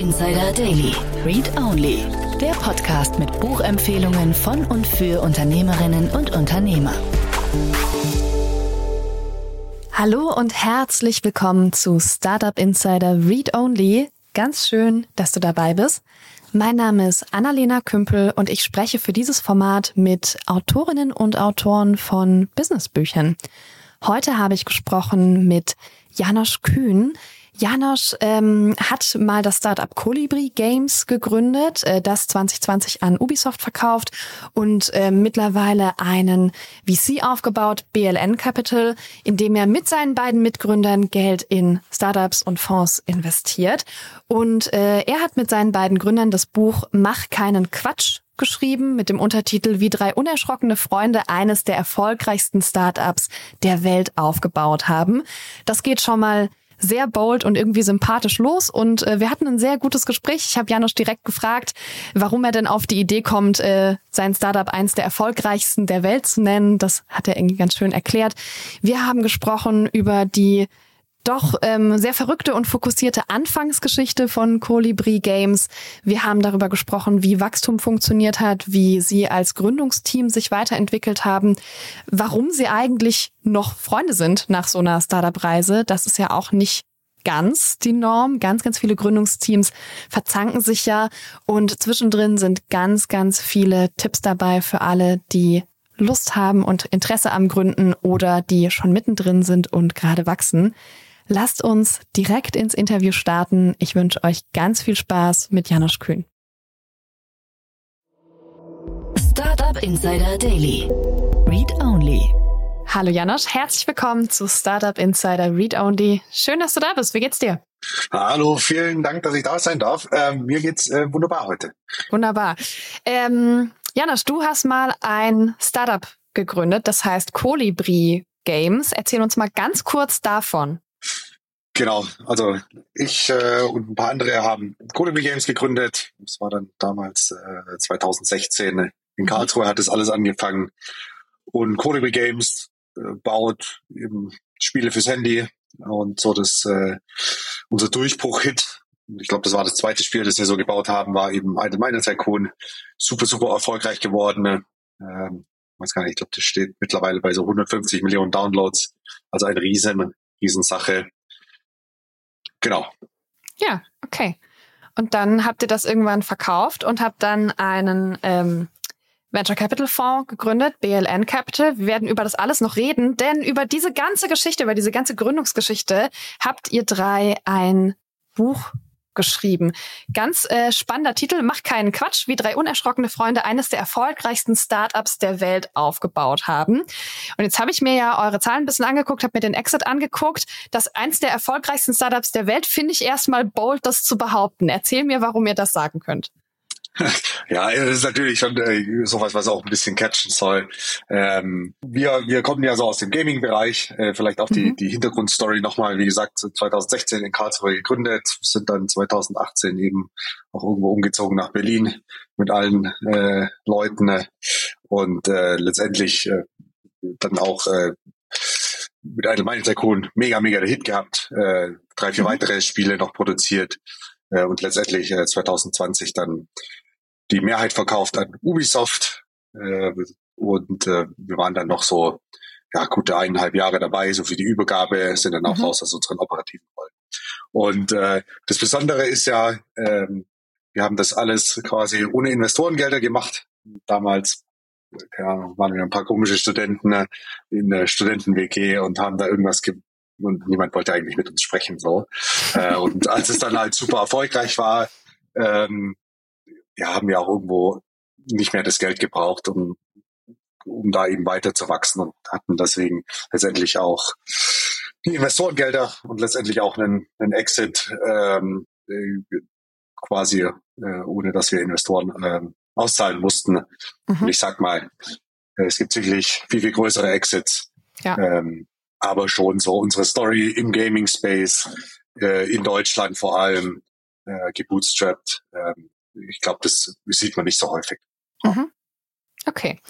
Insider Daily. Read Only. Der Podcast mit Buchempfehlungen von und für Unternehmerinnen und Unternehmer. Hallo und herzlich willkommen zu Startup Insider Read Only. Ganz schön, dass du dabei bist. Mein Name ist Annalena Kümpel und ich spreche für dieses Format mit Autorinnen und Autoren von Businessbüchern. Heute habe ich gesprochen mit Janosch Kühn. Janosch ähm, hat mal das Startup Colibri Games gegründet, äh, das 2020 an Ubisoft verkauft und äh, mittlerweile einen VC aufgebaut, BLN Capital, in dem er mit seinen beiden Mitgründern Geld in Startups und Fonds investiert. Und äh, er hat mit seinen beiden Gründern das Buch Mach keinen Quatsch geschrieben mit dem Untertitel Wie drei unerschrockene Freunde eines der erfolgreichsten Startups der Welt aufgebaut haben. Das geht schon mal sehr bold und irgendwie sympathisch los und äh, wir hatten ein sehr gutes Gespräch. Ich habe Janusz direkt gefragt, warum er denn auf die Idee kommt, äh, sein Startup eins der erfolgreichsten der Welt zu nennen. Das hat er irgendwie ganz schön erklärt. Wir haben gesprochen über die doch ähm, sehr verrückte und fokussierte Anfangsgeschichte von Colibri Games. Wir haben darüber gesprochen, wie Wachstum funktioniert hat, wie sie als Gründungsteam sich weiterentwickelt haben, warum sie eigentlich noch Freunde sind nach so einer Startup-Reise. Das ist ja auch nicht ganz die Norm. Ganz, ganz viele Gründungsteams verzanken sich ja und zwischendrin sind ganz, ganz viele Tipps dabei für alle, die Lust haben und Interesse am Gründen oder die schon mittendrin sind und gerade wachsen. Lasst uns direkt ins Interview starten. Ich wünsche euch ganz viel Spaß mit Janosch Kühn. Startup Insider Daily. Read Only. Hallo Janosch, herzlich willkommen zu Startup Insider Read Only. Schön, dass du da bist. Wie geht's dir? Hallo, vielen Dank, dass ich da sein darf. Ähm, mir geht's äh, wunderbar heute. Wunderbar. Ähm, Janosch, du hast mal ein Startup gegründet, das heißt Colibri Games. Erzähl uns mal ganz kurz davon. Genau, also ich äh, und ein paar andere haben Colibri Games gegründet. Das war dann damals äh, 2016. In. Karlsruhe hat das alles angefangen. Und Colibri Games äh, baut eben Spiele fürs Handy und so das äh, unser Durchbruch-Hit. Ich glaube, das war das zweite Spiel, das wir so gebaut haben, war eben Idle Miner Tycoon. Super, super erfolgreich geworden. Ähm, weiß gar nicht, ich glaube, das steht mittlerweile bei so 150 Millionen Downloads. Also eine riesen, riesen Sache. Genau. Ja, okay. Und dann habt ihr das irgendwann verkauft und habt dann einen ähm, Venture Capital Fonds gegründet, BLN Capital. Wir werden über das alles noch reden, denn über diese ganze Geschichte, über diese ganze Gründungsgeschichte habt ihr drei ein Buch geschrieben. Ganz äh, spannender Titel, Mach keinen Quatsch, wie drei unerschrockene Freunde eines der erfolgreichsten Startups der Welt aufgebaut haben. Und jetzt habe ich mir ja eure Zahlen ein bisschen angeguckt, habe mir den Exit angeguckt. Das eins der erfolgreichsten Startups der Welt finde ich erstmal bold, das zu behaupten. Erzähl mir, warum ihr das sagen könnt. Ja, es ist natürlich schon äh, sowas, was auch ein bisschen catchen soll. Ähm, wir, wir kommen ja so aus dem Gaming-Bereich. Äh, vielleicht auch die, mhm. die Hintergrundstory nochmal. Wie gesagt, 2016 in Karlsruhe gegründet, sind dann 2018 eben auch irgendwo umgezogen nach Berlin mit allen äh, Leuten äh, und äh, letztendlich äh, dann auch äh, mit einem Mining Tycoon mega, mega der Hit gehabt. Äh, drei, vier mhm. weitere Spiele noch produziert äh, und letztendlich äh, 2020 dann die Mehrheit verkauft an Ubisoft äh, und äh, wir waren dann noch so ja gute eineinhalb Jahre dabei, so für die Übergabe, sind dann auch mhm. raus aus unseren operativen Rollen. Und äh, das Besondere ist ja, ähm, wir haben das alles quasi ohne Investorengelder gemacht. Damals keine Ahnung, waren wir ein paar komische Studenten äh, in der Studenten-WG und haben da irgendwas ge und niemand wollte eigentlich mit uns sprechen so. äh, und als es dann halt super erfolgreich war, ähm, ja, haben wir auch irgendwo nicht mehr das Geld gebraucht, um, um da eben weiter zu wachsen und hatten deswegen letztendlich auch die Investorengelder und letztendlich auch einen, einen Exit ähm, äh, quasi, äh, ohne dass wir Investoren ähm, auszahlen mussten. Mhm. Und ich sag mal, äh, es gibt sicherlich viel, viel größere Exits. Ja. Ähm, aber schon so unsere Story im Gaming Space, äh, in Deutschland vor allem, äh, gebootstrapped. Ähm, ich glaube, das sieht man nicht so häufig. Mhm. Okay.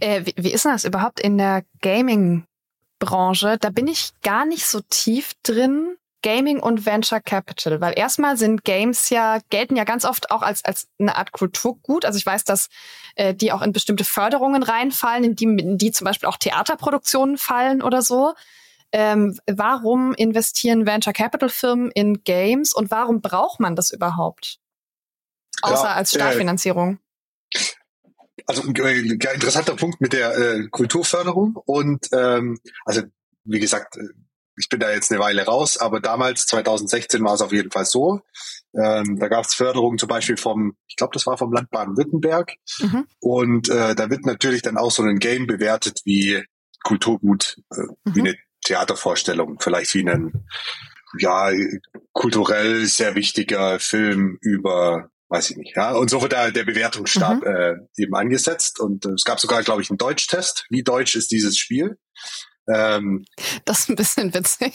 Äh, wie, wie ist denn das überhaupt in der Gaming-Branche? Da bin ich gar nicht so tief drin. Gaming und Venture Capital? Weil erstmal sind Games ja, gelten ja ganz oft auch als, als eine Art Kulturgut. Also ich weiß, dass äh, die auch in bestimmte Förderungen reinfallen, in die, in die zum Beispiel auch Theaterproduktionen fallen oder so. Ähm, warum investieren Venture Capital Firmen in Games und warum braucht man das überhaupt? Außer ja, als äh, Startfinanzierung. Also äh, interessanter Punkt mit der äh, Kulturförderung und ähm, also wie gesagt, äh, ich bin da jetzt eine Weile raus, aber damals, 2016, war es auf jeden Fall so. Ähm, da gab es Förderung zum Beispiel vom, ich glaube, das war vom Land Baden-Württemberg. Mhm. Und äh, da wird natürlich dann auch so ein Game bewertet wie Kulturgut, äh, mhm. wie eine Theatervorstellung, vielleicht wie ein ja kulturell sehr wichtiger Film über weiß ich nicht, ja. Und so wird da der Bewertungsstab mhm. äh, eben angesetzt. Und äh, es gab sogar, glaube ich, einen Deutschtest. Wie deutsch ist dieses Spiel? Ähm, das ist ein bisschen witzig.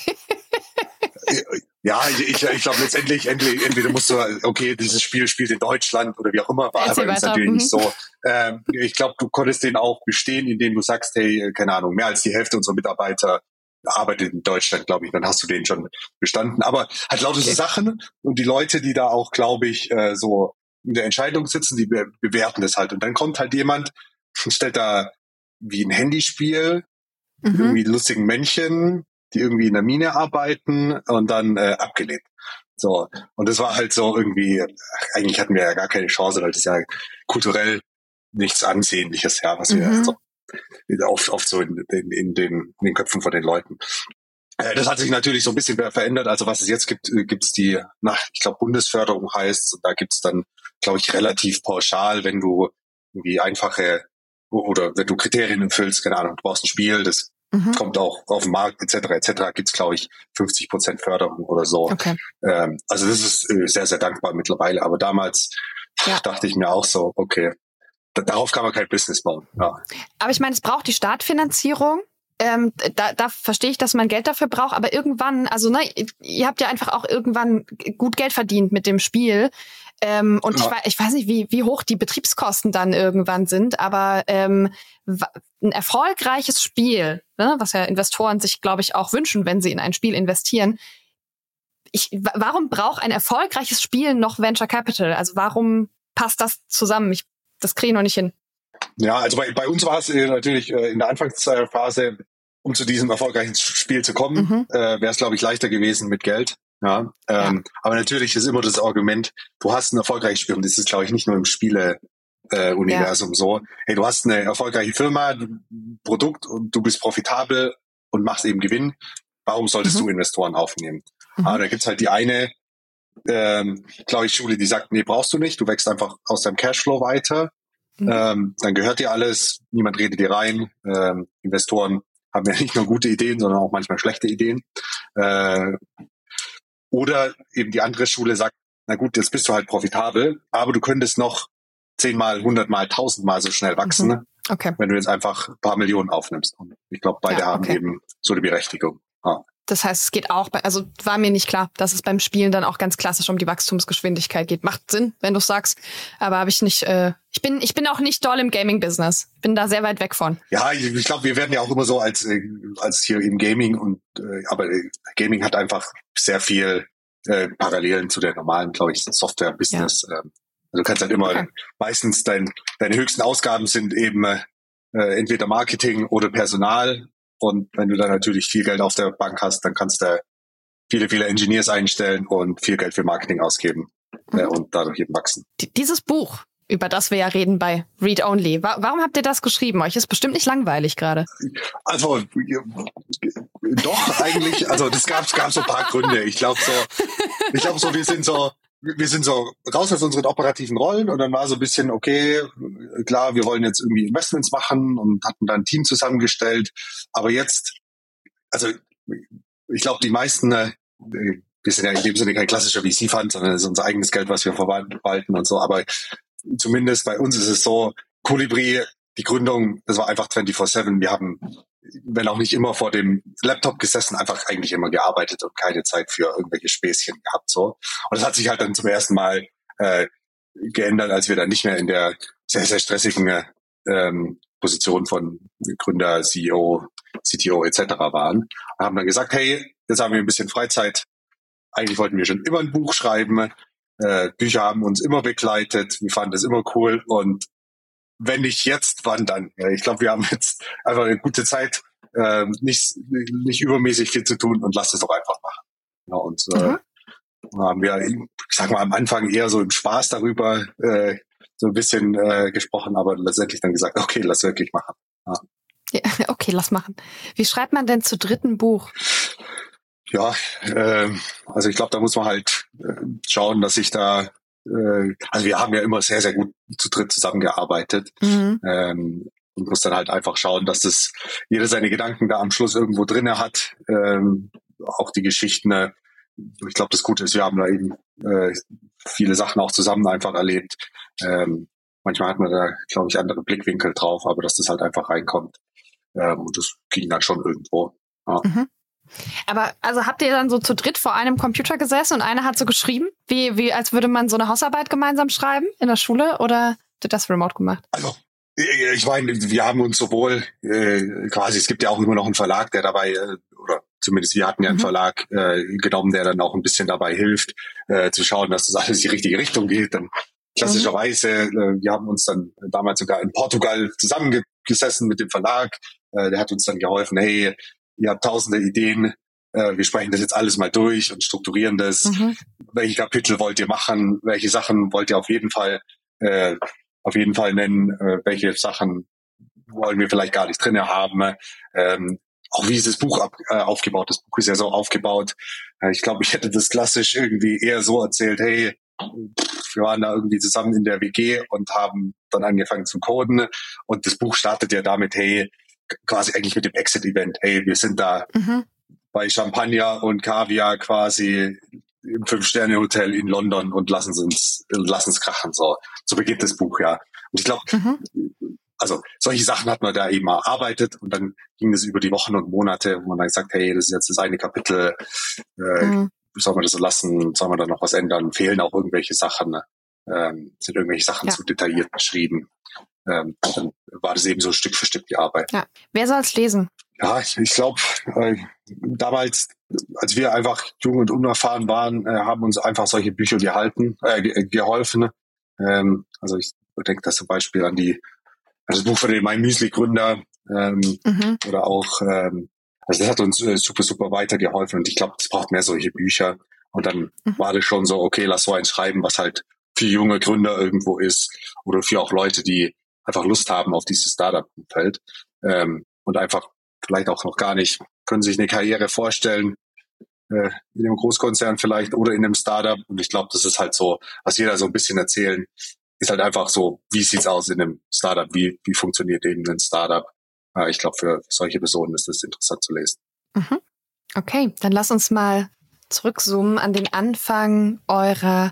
ja, ich, ich glaube letztendlich, entweder, entweder musst du, okay, dieses Spiel spielt in Deutschland oder wie auch immer, war aber ist natürlich mhm. nicht so. Ähm, ich glaube, du konntest den auch bestehen, indem du sagst, hey, keine Ahnung, mehr als die Hälfte unserer Mitarbeiter arbeitet in Deutschland, glaube ich, dann hast du den schon bestanden. Aber halt lauter okay. so Sachen und die Leute, die da auch, glaube ich, äh, so in der Entscheidung sitzen, die be bewerten das halt. Und dann kommt halt jemand, stellt da wie ein Handyspiel, mhm. irgendwie lustigen Männchen, die irgendwie in der Mine arbeiten und dann äh, abgelehnt. So. Und das war halt so irgendwie, eigentlich hatten wir ja gar keine Chance, weil das ja kulturell nichts Ansehnliches, ja, was wir mhm. so oft, oft so in, in, in, den, in den Köpfen von den Leuten. Äh, das hat sich natürlich so ein bisschen verändert. Also was es jetzt gibt, äh, gibt's die, na, ich glaube, Bundesförderung heißt, da gibt's dann, glaube ich, relativ pauschal, wenn du irgendwie einfache oder wenn du Kriterien erfüllst, keine Ahnung, du brauchst ein Spiel, das mhm. kommt auch auf den Markt etc. etc. gibt's glaube ich 50 Prozent Förderung oder so. Okay. Ähm, also das ist äh, sehr sehr dankbar mittlerweile. Aber damals ja. dachte ich mir auch so, okay, darauf kann man kein Business bauen. Ja. Aber ich meine, es braucht die Startfinanzierung. Ähm, da, da verstehe ich, dass man Geld dafür braucht, aber irgendwann, also ne, ihr habt ja einfach auch irgendwann gut Geld verdient mit dem Spiel. Ähm, und ja. ich, ich weiß nicht, wie, wie hoch die Betriebskosten dann irgendwann sind, aber ähm, ein erfolgreiches Spiel, ne, was ja Investoren sich, glaube ich, auch wünschen, wenn sie in ein Spiel investieren. Ich, warum braucht ein erfolgreiches Spiel noch Venture Capital? Also warum passt das zusammen? Ich das kriege ich noch nicht hin. Ja, also bei, bei uns war es äh, natürlich äh, in der Anfangsphase, um zu diesem erfolgreichen Spiel zu kommen, mhm. äh, wäre es, glaube ich, leichter gewesen mit Geld. Ja, ähm, ja, aber natürlich ist immer das Argument, du hast ein erfolgreiches Spiel und das ist, glaube ich, nicht nur im Spiele äh, Universum ja. so. Hey, du hast eine erfolgreiche Firma, Produkt und du bist profitabel und machst eben Gewinn. Warum solltest mhm. du Investoren aufnehmen? Mhm. Ah, da gibt's halt die eine ähm, glaube ich, Schule, die sagt, nee, brauchst du nicht, du wächst einfach aus deinem Cashflow weiter. Mhm. Ähm, dann gehört dir alles, niemand redet dir rein. Ähm, Investoren haben ja nicht nur gute Ideen, sondern auch manchmal schlechte Ideen. Äh, oder eben die andere Schule sagt, na gut, jetzt bist du halt profitabel, aber du könntest noch zehnmal, hundertmal, tausendmal so schnell wachsen, mhm. okay. wenn du jetzt einfach ein paar Millionen aufnimmst. Und ich glaube, beide ja, okay. haben eben so eine Berechtigung. Ah. Das heißt, es geht auch bei, also war mir nicht klar, dass es beim Spielen dann auch ganz klassisch um die Wachstumsgeschwindigkeit geht. Macht Sinn, wenn du sagst. Aber habe ich nicht, äh, ich bin, ich bin auch nicht doll im Gaming-Business. Bin da sehr weit weg von. Ja, ich, ich glaube, wir werden ja auch immer so als, äh, als hier im Gaming und äh, aber äh, Gaming hat einfach sehr viel äh, Parallelen zu der normalen, glaube ich, Software-Business. Ja. Ähm, also du kannst halt immer okay. meistens dein, deine höchsten Ausgaben sind eben äh, entweder Marketing oder Personal und wenn du dann natürlich viel Geld auf der Bank hast, dann kannst du viele, viele Engineers einstellen und viel Geld für Marketing ausgeben mhm. äh, und dadurch eben wachsen. Dieses Buch, über das wir ja reden bei Read Only. Warum habt ihr das geschrieben? Euch ist bestimmt nicht langweilig gerade. Also doch eigentlich. Also das gab gab so ein paar Gründe. Ich glaube so, ich glaube so, wir sind so wir sind so raus aus unseren operativen Rollen und dann war so ein bisschen, okay, klar, wir wollen jetzt irgendwie Investments machen und hatten dann ein Team zusammengestellt. Aber jetzt, also ich glaube, die meisten, äh, wir sind ja in dem Sinne kein klassischer VC-Fund, sondern es ist unser eigenes Geld, was wir verwalten und so. Aber zumindest bei uns ist es so, Colibri, die Gründung, das war einfach 24-7. Wir haben wenn auch nicht immer vor dem Laptop gesessen, einfach eigentlich immer gearbeitet und keine Zeit für irgendwelche Späßchen gehabt. So. Und das hat sich halt dann zum ersten Mal äh, geändert, als wir dann nicht mehr in der sehr, sehr stressigen ähm, Position von Gründer, CEO, CTO etc. waren. Und haben dann gesagt, hey, jetzt haben wir ein bisschen Freizeit, eigentlich wollten wir schon immer ein Buch schreiben. Äh, Bücher haben uns immer begleitet. Wir fanden das immer cool. Und wenn nicht jetzt, wann dann? Ich glaube, wir haben jetzt einfach eine gute Zeit, äh, nicht, nicht übermäßig viel zu tun und lasst es doch einfach machen. Ja, und äh, mhm. haben wir, ich sag mal, am Anfang eher so im Spaß darüber äh, so ein bisschen äh, gesprochen, aber letztendlich dann gesagt, okay, lass wirklich machen. Ja. Ja, okay, lass machen. Wie schreibt man denn zu dritten Buch? Ja, äh, also ich glaube, da muss man halt äh, schauen, dass ich da, äh, also wir haben ja immer sehr, sehr gut zu dritt zusammengearbeitet. Mhm. Ähm, und muss dann halt einfach schauen, dass das jeder seine Gedanken da am Schluss irgendwo drinne hat. Ähm, auch die Geschichten. Äh, ich glaube, das Gute ist, wir haben da eben äh, viele Sachen auch zusammen einfach erlebt. Ähm, manchmal hat man da, glaube ich, andere Blickwinkel drauf, aber dass das halt einfach reinkommt. Ähm, und das ging dann schon irgendwo. Ja. Mhm. Aber also habt ihr dann so zu dritt vor einem Computer gesessen und einer hat so geschrieben, wie, wie als würde man so eine Hausarbeit gemeinsam schreiben in der Schule oder habt das remote gemacht? Also ich meine, wir haben uns sowohl äh, quasi, es gibt ja auch immer noch einen Verlag, der dabei, äh, oder zumindest wir hatten ja einen mhm. Verlag äh, genommen, der dann auch ein bisschen dabei hilft, äh, zu schauen, dass das alles in die richtige Richtung geht. Dann klassischerweise, äh, wir haben uns dann damals sogar in Portugal zusammengesessen mit dem Verlag. Äh, der hat uns dann geholfen, hey, ihr habt tausende Ideen, äh, wir sprechen das jetzt alles mal durch und strukturieren das. Mhm. Welche Kapitel wollt ihr machen? Welche Sachen wollt ihr auf jeden Fall äh, auf jeden Fall nennen? Äh, welche Sachen wollen wir vielleicht gar nicht drinne haben? Ähm, auch wie ist das Buch ab, äh, aufgebaut? Das Buch ist ja so aufgebaut. Äh, ich glaube, ich hätte das klassisch irgendwie eher so erzählt, hey, wir waren da irgendwie zusammen in der WG und haben dann angefangen zu coden. Und das Buch startet ja damit, hey, quasi eigentlich mit dem Exit-Event. Hey, wir sind da mhm. bei Champagner und Kaviar quasi im Fünf-Sterne-Hotel in London und lassen uns, lassen es krachen. So, so beginnt das Buch, ja. Und ich glaube, mhm. also solche Sachen hat man da eben erarbeitet und dann ging es über die Wochen und Monate, wo man dann gesagt, hey, das ist jetzt das eine Kapitel, äh, mhm. soll man das so lassen, soll man da noch was ändern, fehlen auch irgendwelche Sachen, ne? ähm, sind irgendwelche Sachen ja. zu detailliert beschrieben ähm, dann war das eben so Stück für Stück die Arbeit. Ja. Wer soll es lesen? Ja, ich, ich glaube, äh, damals, als wir einfach jung und unerfahren waren, äh, haben uns einfach solche Bücher gehalten, äh, geholfen. Ähm, also ich denke da zum Beispiel an die an das Buch von den Mein Müsli Gründer ähm, mhm. oder auch ähm, also das hat uns äh, super super weitergeholfen und ich glaube, es braucht mehr solche Bücher. Und dann mhm. war das schon so, okay, lass so eins schreiben, was halt für junge Gründer irgendwo ist oder für auch Leute, die einfach Lust haben auf dieses Startup-Umfeld ähm, und einfach vielleicht auch noch gar nicht, können sich eine Karriere vorstellen, äh, in einem Großkonzern vielleicht oder in einem Startup. Und ich glaube, das ist halt so, was jeder so ein bisschen erzählen, ist halt einfach so, wie sieht's aus in einem Startup, wie, wie funktioniert eben ein Startup. Äh, ich glaube, für solche Personen ist das interessant zu lesen. Mhm. Okay, dann lass uns mal zurückzoomen an den Anfang eurer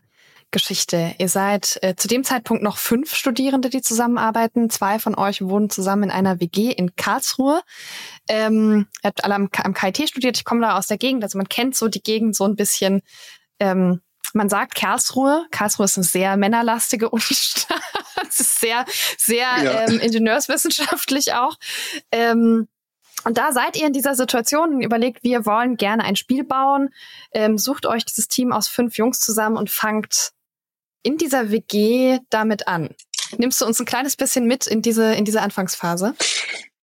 Geschichte. Ihr seid äh, zu dem Zeitpunkt noch fünf Studierende, die zusammenarbeiten. Zwei von euch wohnen zusammen in einer WG in Karlsruhe. Ähm, ihr habt alle am, am KIT studiert. Ich komme da aus der Gegend. Also man kennt so die Gegend so ein bisschen. Ähm, man sagt Karlsruhe. Karlsruhe ist eine sehr männerlastige Unistadt. es ist sehr, sehr ja. ähm, ingenieurswissenschaftlich auch. Ähm, und da seid ihr in dieser Situation und überlegt, wir wollen gerne ein Spiel bauen. Ähm, sucht euch dieses Team aus fünf Jungs zusammen und fangt in dieser WG damit an? Nimmst du uns ein kleines bisschen mit in diese, in diese Anfangsphase?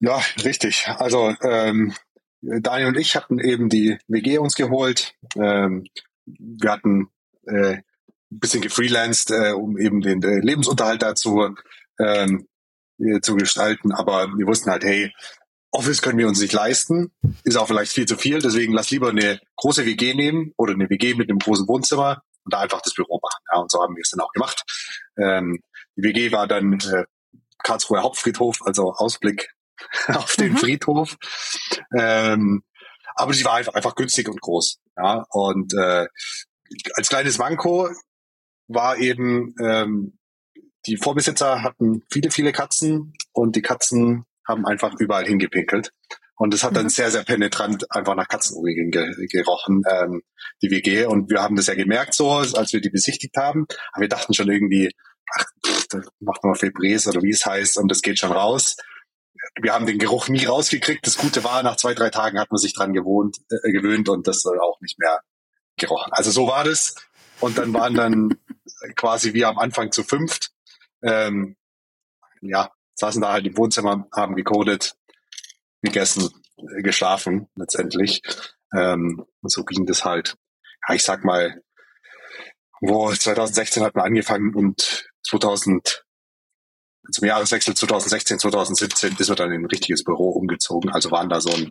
Ja, richtig. Also ähm, Daniel und ich hatten eben die WG uns geholt. Ähm, wir hatten äh, ein bisschen gefreelanced, äh, um eben den äh, Lebensunterhalt dazu ähm, äh, zu gestalten. Aber wir wussten halt, hey, Office können wir uns nicht leisten, ist auch vielleicht viel zu viel. Deswegen lass lieber eine große WG nehmen oder eine WG mit einem großen Wohnzimmer und da einfach das Büro machen. Ja, und so haben wir es dann auch gemacht. Ähm, die WG war dann äh, Karlsruher Hauptfriedhof, also Ausblick auf den mhm. Friedhof. Ähm, aber sie war einfach, einfach günstig und groß. Ja, und äh, als kleines Manko war eben ähm, die Vorbesitzer hatten viele, viele Katzen und die Katzen haben einfach überall hingepinkelt. Und es hat dann mhm. sehr, sehr penetrant einfach nach Katzenurin ge gerochen, ähm, die WG. Und wir haben das ja gemerkt so, als wir die besichtigt haben. Aber wir dachten schon irgendwie, ach, pff, da macht man Febreze oder wie es heißt und das geht schon raus. Wir haben den Geruch nie rausgekriegt. Das Gute war, nach zwei, drei Tagen hat man sich dran gewohnt, äh, gewöhnt und das soll auch nicht mehr gerochen. Also so war das. Und dann waren dann quasi wir am Anfang zu fünft. Ähm, ja, saßen da halt im Wohnzimmer, haben gecodet, gegessen, geschlafen letztendlich. Ähm, und so ging das halt. Ja, ich sag mal, wo 2016 hat man angefangen und 2000 zum Jahreswechsel 2016, 2017 ist man dann in ein richtiges Büro umgezogen. Also waren da so ein,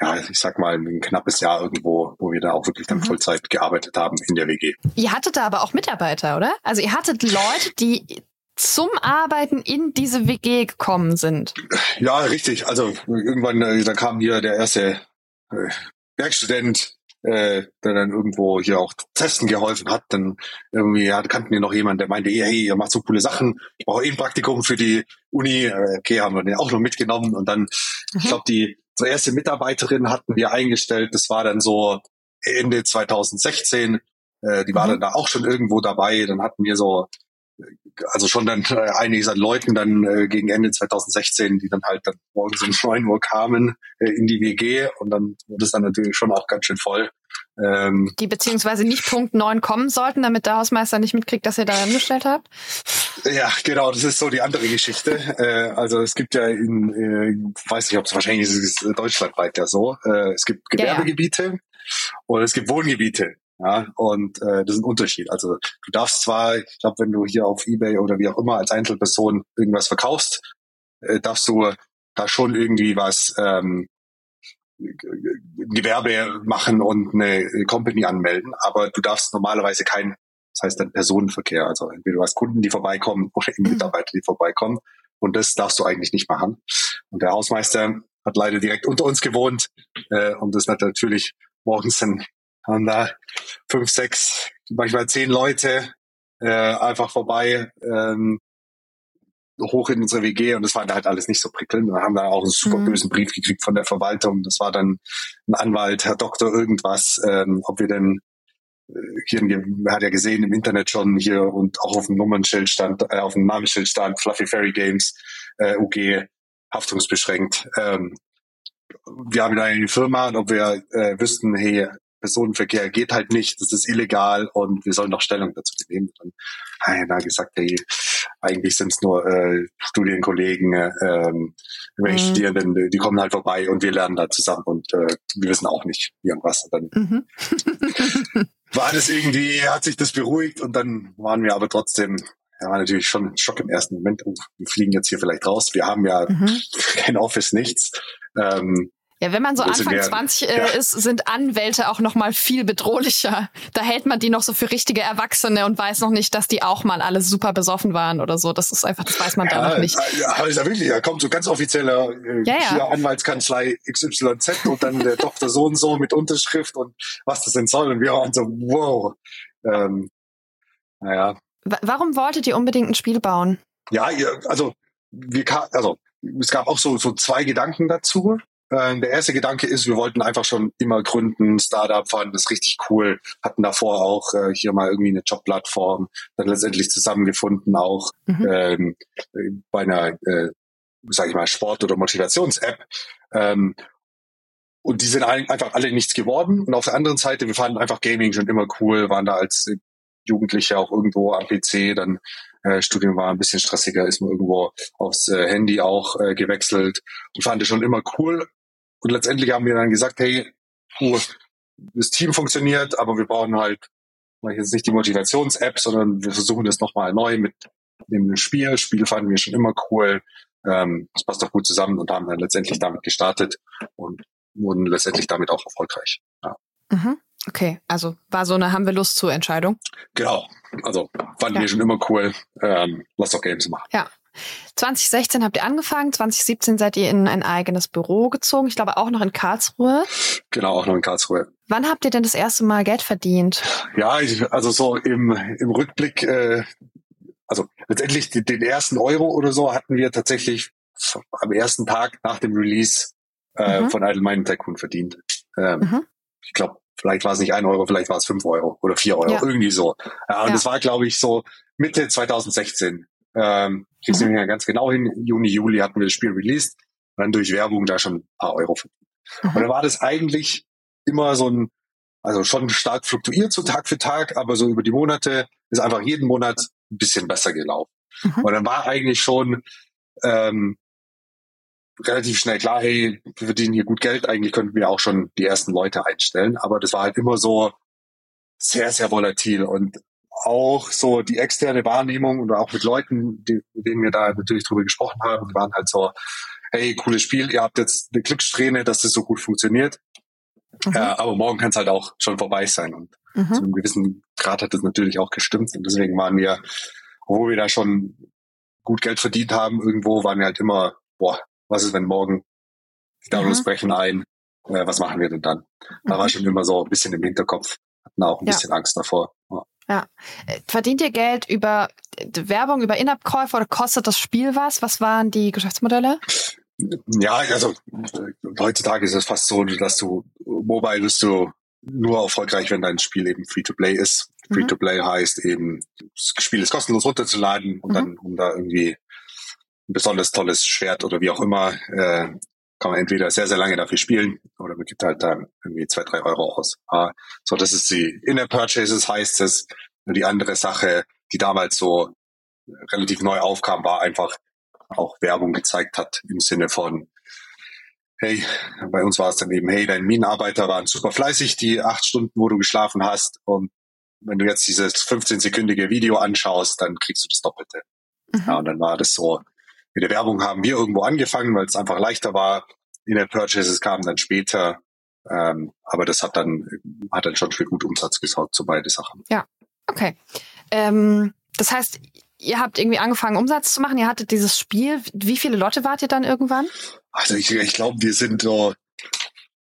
ja, ich sag mal, ein knappes Jahr irgendwo, wo wir da auch wirklich dann mhm. Vollzeit gearbeitet haben in der WG. Ihr hattet da aber auch Mitarbeiter, oder? Also ihr hattet Leute, die zum Arbeiten in diese WG gekommen sind. Ja, richtig. Also irgendwann, äh, da kam hier der erste äh, Werkstudent, äh, der dann irgendwo hier auch testen geholfen hat. Dann irgendwie ja, kannten wir noch jemanden, der meinte, hey, ihr macht so coole Sachen, ich brauche eh ein Praktikum für die Uni. Äh, okay, haben wir den auch noch mitgenommen. Und dann, mhm. ich glaube, die so erste Mitarbeiterin hatten wir eingestellt. Das war dann so Ende 2016. Äh, die war mhm. dann da auch schon irgendwo dabei. Dann hatten wir so also schon dann äh, einiges an Leuten dann äh, gegen Ende 2016, die dann halt dann morgens um 9 Uhr kamen äh, in die WG und dann wurde es dann natürlich schon auch ganz schön voll. Ähm, die beziehungsweise nicht Punkt 9 kommen sollten, damit der Hausmeister nicht mitkriegt, dass ihr da angestellt habt? Ja, genau, das ist so die andere Geschichte. Äh, also es gibt ja in, äh, weiß nicht, ob es wahrscheinlich ist, ist deutschlandweit ja so, äh, es gibt Gewerbegebiete ja, ja. und es gibt Wohngebiete. Ja, und äh, das ist ein Unterschied. Also du darfst zwar, ich glaube, wenn du hier auf Ebay oder wie auch immer als Einzelperson irgendwas verkaufst, äh, darfst du da schon irgendwie was ähm, Gewerbe machen und eine Company anmelden, aber du darfst normalerweise kein, das heißt dann Personenverkehr, also entweder du hast Kunden, die vorbeikommen oder eben Mitarbeiter, die vorbeikommen und das darfst du eigentlich nicht machen. Und der Hausmeister hat leider direkt unter uns gewohnt äh, und das hat natürlich morgens dann haben da fünf, sechs, manchmal zehn Leute äh, einfach vorbei ähm, hoch in unsere WG und das war halt alles nicht so prickelnd. Wir haben da auch einen super mhm. bösen Brief gekriegt von der Verwaltung. Das war dann ein Anwalt, Herr Doktor irgendwas, ähm, ob wir denn äh, hier, hat ja gesehen im Internet schon hier und auch auf dem Nummernschild stand, äh, auf dem Namensschild stand Fluffy Fairy Games, äh, UG, haftungsbeschränkt. Ähm, wir haben da in die Firma und ob wir äh, wüssten, hey, Personenverkehr geht halt nicht, das ist illegal und wir sollen doch Stellung dazu nehmen. Und einer gesagt, hey, eigentlich sind es nur äh, Studienkollegen, äh, mhm. Studierenden, die kommen halt vorbei und wir lernen da zusammen und äh, wir wissen auch nicht irgendwas. Und dann mhm. war das irgendwie, hat sich das beruhigt und dann waren wir aber trotzdem ja, war natürlich schon ein Schock im ersten Moment. Oh, wir fliegen jetzt hier vielleicht raus. Wir haben ja mhm. kein Office, nichts. Ähm, ja, wenn man so Anfang 20 äh, ja. ist, sind Anwälte auch noch mal viel bedrohlicher. Da hält man die noch so für richtige Erwachsene und weiß noch nicht, dass die auch mal alle super besoffen waren oder so. Das ist einfach, das weiß man ja, da noch nicht. Ja, aber ist ja wirklich, da kommt so ganz offizieller äh, ja, Anwaltskanzlei XYZ und dann der Tochter so und so mit Unterschrift und was das denn soll. Und wir waren so, wow. Ähm, naja. Warum wolltet ihr unbedingt ein Spiel bauen? Ja, also wir also es gab auch so so zwei Gedanken dazu. Äh, der erste Gedanke ist, wir wollten einfach schon immer gründen, Startup, fanden das richtig cool, hatten davor auch äh, hier mal irgendwie eine Jobplattform, dann letztendlich zusammengefunden auch mhm. ähm, bei einer, äh, sage ich mal, Sport- oder Motivations-App. Ähm, und die sind einfach alle nichts geworden. Und auf der anderen Seite, wir fanden einfach Gaming schon immer cool, waren da als Jugendliche auch irgendwo am PC, dann äh, Studium war ein bisschen stressiger, ist man irgendwo aufs äh, Handy auch äh, gewechselt und fand es schon immer cool. Und letztendlich haben wir dann gesagt, hey, das Team funktioniert, aber wir brauchen halt jetzt nicht die Motivations-App, sondern wir versuchen das nochmal neu mit dem Spiel. Spiel fanden wir schon immer cool. Ähm, das passt doch gut zusammen und haben dann letztendlich damit gestartet und wurden letztendlich damit auch erfolgreich. Ja. Mhm. Okay, also war so eine haben wir Lust zu Entscheidung. Genau, also fanden ja. wir schon immer cool. Ähm, lass doch Games machen. Ja, 2016 habt ihr angefangen, 2017 seid ihr in ein eigenes Büro gezogen, ich glaube auch noch in Karlsruhe. Genau, auch noch in Karlsruhe. Wann habt ihr denn das erste Mal Geld verdient? Ja, ich, also so im, im Rückblick, äh, also letztendlich den, den ersten Euro oder so hatten wir tatsächlich am ersten Tag nach dem Release äh, mhm. von Idle Mind Tycoon verdient. Ähm, mhm. Ich glaube, vielleicht war es nicht ein Euro, vielleicht war es fünf Euro oder vier Euro, ja. irgendwie so. Ja, und ja. das war, glaube ich, so Mitte 2016. Ähm, ich mhm. ja ganz genau hin. Juni, Juli hatten wir das Spiel released und dann durch Werbung da schon ein paar Euro verdient. Und dann war das eigentlich immer so ein, also schon stark fluktuiert so Tag für Tag, aber so über die Monate ist einfach jeden Monat ein bisschen besser gelaufen. Mhm. Und dann war eigentlich schon ähm, relativ schnell klar, hey, wir verdienen hier gut Geld, eigentlich könnten wir auch schon die ersten Leute einstellen. Aber das war halt immer so sehr, sehr volatil und auch so die externe Wahrnehmung und auch mit Leuten, die, mit denen wir da natürlich drüber gesprochen haben, die waren halt so, hey, cooles Spiel, ihr habt jetzt eine Glückssträhne, dass das so gut funktioniert. Mhm. Äh, aber morgen kann es halt auch schon vorbei sein. Und mhm. zu einem gewissen Grad hat das natürlich auch gestimmt. Und deswegen waren wir, obwohl wir da schon gut Geld verdient haben, irgendwo waren wir halt immer, boah, was ist, wenn morgen die Downloads mhm. brechen ein? Äh, was machen wir denn dann? Da war mhm. schon immer so ein bisschen im Hinterkopf, hatten auch ein ja. bisschen Angst davor. Ja. Ja. Äh, verdient ihr Geld über Werbung, über In-App-Käufe oder kostet das Spiel was? Was waren die Geschäftsmodelle? Ja, also heutzutage ist es fast so, dass du Mobile bist du nur erfolgreich, wenn dein Spiel eben Free-to-Play ist. Mhm. Free-to-Play heißt eben, das Spiel ist kostenlos runterzuladen und mhm. dann, um da irgendwie ein besonders tolles Schwert oder wie auch immer, äh, kann man entweder sehr, sehr lange dafür spielen oder man gibt halt dann irgendwie zwei, drei Euro aus. So, das ist die Inner Purchases heißt es. Und die andere Sache, die damals so relativ neu aufkam, war einfach auch Werbung gezeigt hat im Sinne von, hey, bei uns war es dann eben, hey, deine Minenarbeiter waren super fleißig, die acht Stunden, wo du geschlafen hast. Und wenn du jetzt dieses 15-sekündige Video anschaust, dann kriegst du das Doppelte. Mhm. Ja, und dann war das so, mit der Werbung haben wir irgendwo angefangen, weil es einfach leichter war. In der Purchases kamen dann später. Ähm, aber das hat dann, hat dann schon für gut Umsatz gesorgt, so beide Sachen. Ja, okay. Ähm, das heißt, ihr habt irgendwie angefangen, Umsatz zu machen. Ihr hattet dieses Spiel. Wie viele Leute wart ihr dann irgendwann? Also ich, ich glaube, wir sind so,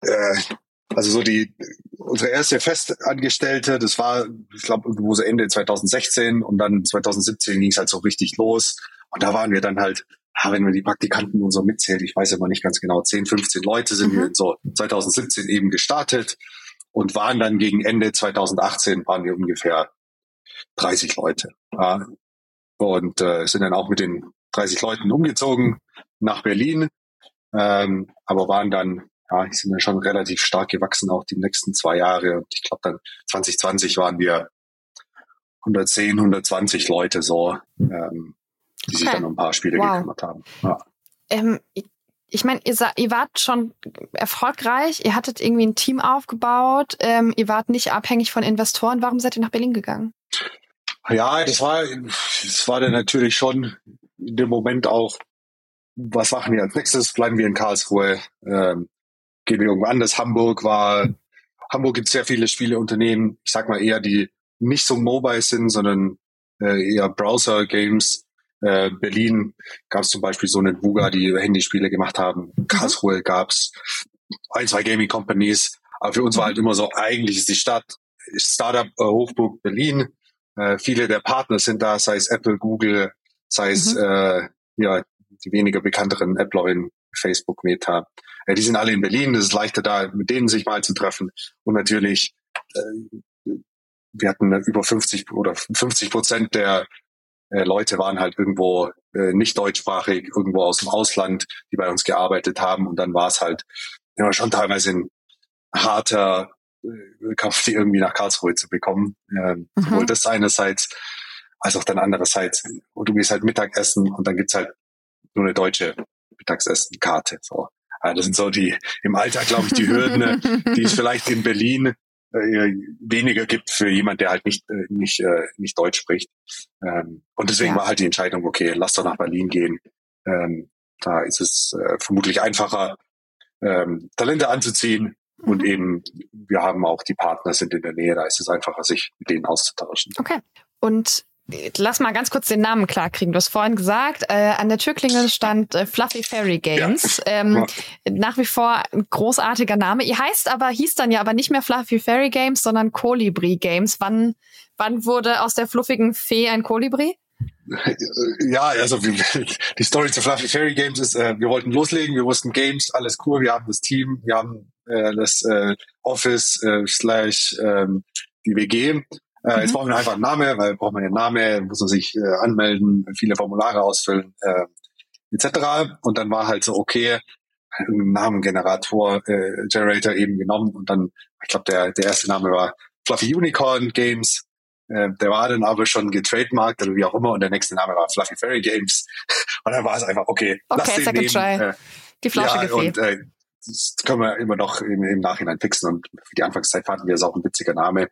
äh, also so die, unsere erste Festangestellte, das war, ich glaube, irgendwo so Ende 2016 und dann 2017 ging es halt so richtig los. Und da waren wir dann halt, ja, wenn wir die Praktikanten und so mitzählt, ich weiß aber nicht ganz genau, 10, 15 Leute sind mhm. wir so 2017 eben gestartet und waren dann gegen Ende 2018 waren wir ungefähr 30 Leute. Ja. Und äh, sind dann auch mit den 30 Leuten umgezogen nach Berlin, ähm, aber waren dann, ja, sind dann schon relativ stark gewachsen, auch die nächsten zwei Jahre. Und ich glaube dann 2020 waren wir 110, 120 Leute so. Ähm, die okay. sich dann um ein paar Spiele wow. gekümmert haben. Ja. Ähm, ich meine, ihr, ihr wart schon erfolgreich, ihr hattet irgendwie ein Team aufgebaut, ähm, ihr wart nicht abhängig von Investoren. Warum seid ihr nach Berlin gegangen? Ja, das war, das war dann natürlich schon in dem Moment auch, was machen wir als nächstes? Bleiben wir in Karlsruhe? Ähm, gehen wir irgendwo anders? Hamburg war, Hamburg gibt sehr viele Spieleunternehmen, ich sag mal eher, die nicht so mobile sind, sondern äh, eher Browser-Games. Äh, Berlin gab es zum Beispiel so eine Buga, die Handyspiele gemacht haben. Mhm. Karlsruhe gab es ein, zwei Gaming Companies. Aber für uns war halt immer so, eigentlich ist die Stadt Startup äh, Hochburg Berlin. Äh, viele der Partner sind da, sei es Apple, Google, sei es mhm. äh, ja die weniger bekannteren Applerin, Facebook, Meta. Äh, die sind alle in Berlin. Es ist leichter da, mit denen sich mal zu treffen. Und natürlich, äh, wir hatten über 50 oder 50 Prozent der äh, Leute waren halt irgendwo äh, nicht deutschsprachig, irgendwo aus dem Ausland, die bei uns gearbeitet haben. Und dann war es halt ja, schon teilweise ein harter äh, Kampf, die irgendwie nach Karlsruhe zu bekommen. Ähm, mhm. Sowohl das einerseits, als auch dann andererseits. Und du gehst halt Mittagessen und dann gibt's halt nur eine deutsche Mittagsessenkarte. So. Also das sind so die im Alltag, glaube ich, die Hürden, ne, die es vielleicht in Berlin äh, weniger gibt für jemand, der halt nicht äh, nicht äh, nicht Deutsch spricht. Ähm, und deswegen ja. war halt die Entscheidung, okay, lass doch nach Berlin gehen. Ähm, da ist es äh, vermutlich einfacher, ähm, Talente anzuziehen. Mhm. Und eben, wir haben auch die Partner sind in der Nähe, da ist es einfacher, sich mit denen auszutauschen. Okay. Und Lass mal ganz kurz den Namen klarkriegen. Du hast vorhin gesagt, äh, an der Türklingel stand äh, Fluffy Fairy Games. Ja. Ähm, ja. Nach wie vor ein großartiger Name. Ihr heißt aber, hieß dann ja aber nicht mehr Fluffy Fairy Games, sondern Kolibri Games. Wann, wann wurde aus der fluffigen Fee ein Kolibri? Ja, also die Story zu Fluffy Fairy Games ist, äh, wir wollten loslegen, wir wussten Games, alles cool, wir haben das Team, wir haben äh, das äh, Office äh, slash ähm, die WG äh, jetzt mhm. brauchen wir einfach einen Namen, weil braucht man einen Namen, muss man sich äh, anmelden, viele Formulare ausfüllen, äh, etc. Und dann war halt so, okay, einen Namengenerator, äh, Generator eben genommen und dann ich glaube, der, der erste Name war Fluffy Unicorn Games. Äh, der war dann aber schon getrademarkt oder wie auch immer und der nächste Name war Fluffy Fairy Games. Und dann war es einfach, okay, okay lass den nehmen. Äh, Die Flasche ja, gefehlt. Und, äh, das können wir immer noch im, im Nachhinein fixen und für die Anfangszeit fanden wir es auch ein witziger Name.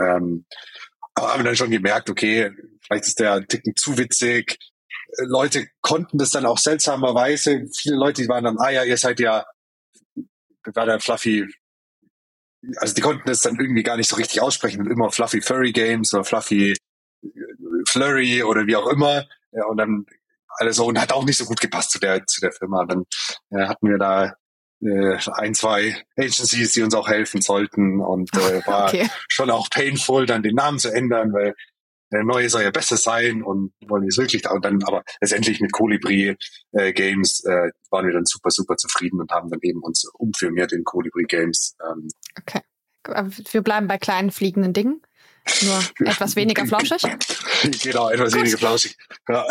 Ähm, aber haben dann schon gemerkt, okay, vielleicht ist der ein Ticken zu witzig. Äh, Leute konnten das dann auch seltsamerweise. Viele Leute, die waren dann, ah ja, ihr seid ja, war der Fluffy also die konnten das dann irgendwie gar nicht so richtig aussprechen immer Fluffy Furry Games oder Fluffy äh, Flurry oder wie auch immer. Ja, und dann alles so und hat auch nicht so gut gepasst zu der zu der Firma. Dann äh, hatten wir da ein, zwei Agencies, die uns auch helfen sollten und äh, war okay. schon auch painful, dann den Namen zu ändern, weil der neue soll ja besser sein und wollen wir es wirklich da und dann aber letztendlich mit Colibri äh, Games äh, waren wir dann super super zufrieden und haben dann eben uns umfirmiert in Colibri Games. Ähm. Okay, wir bleiben bei kleinen fliegenden Dingen, nur etwas weniger flauschig. genau, etwas Gut. weniger flauschig. Ja.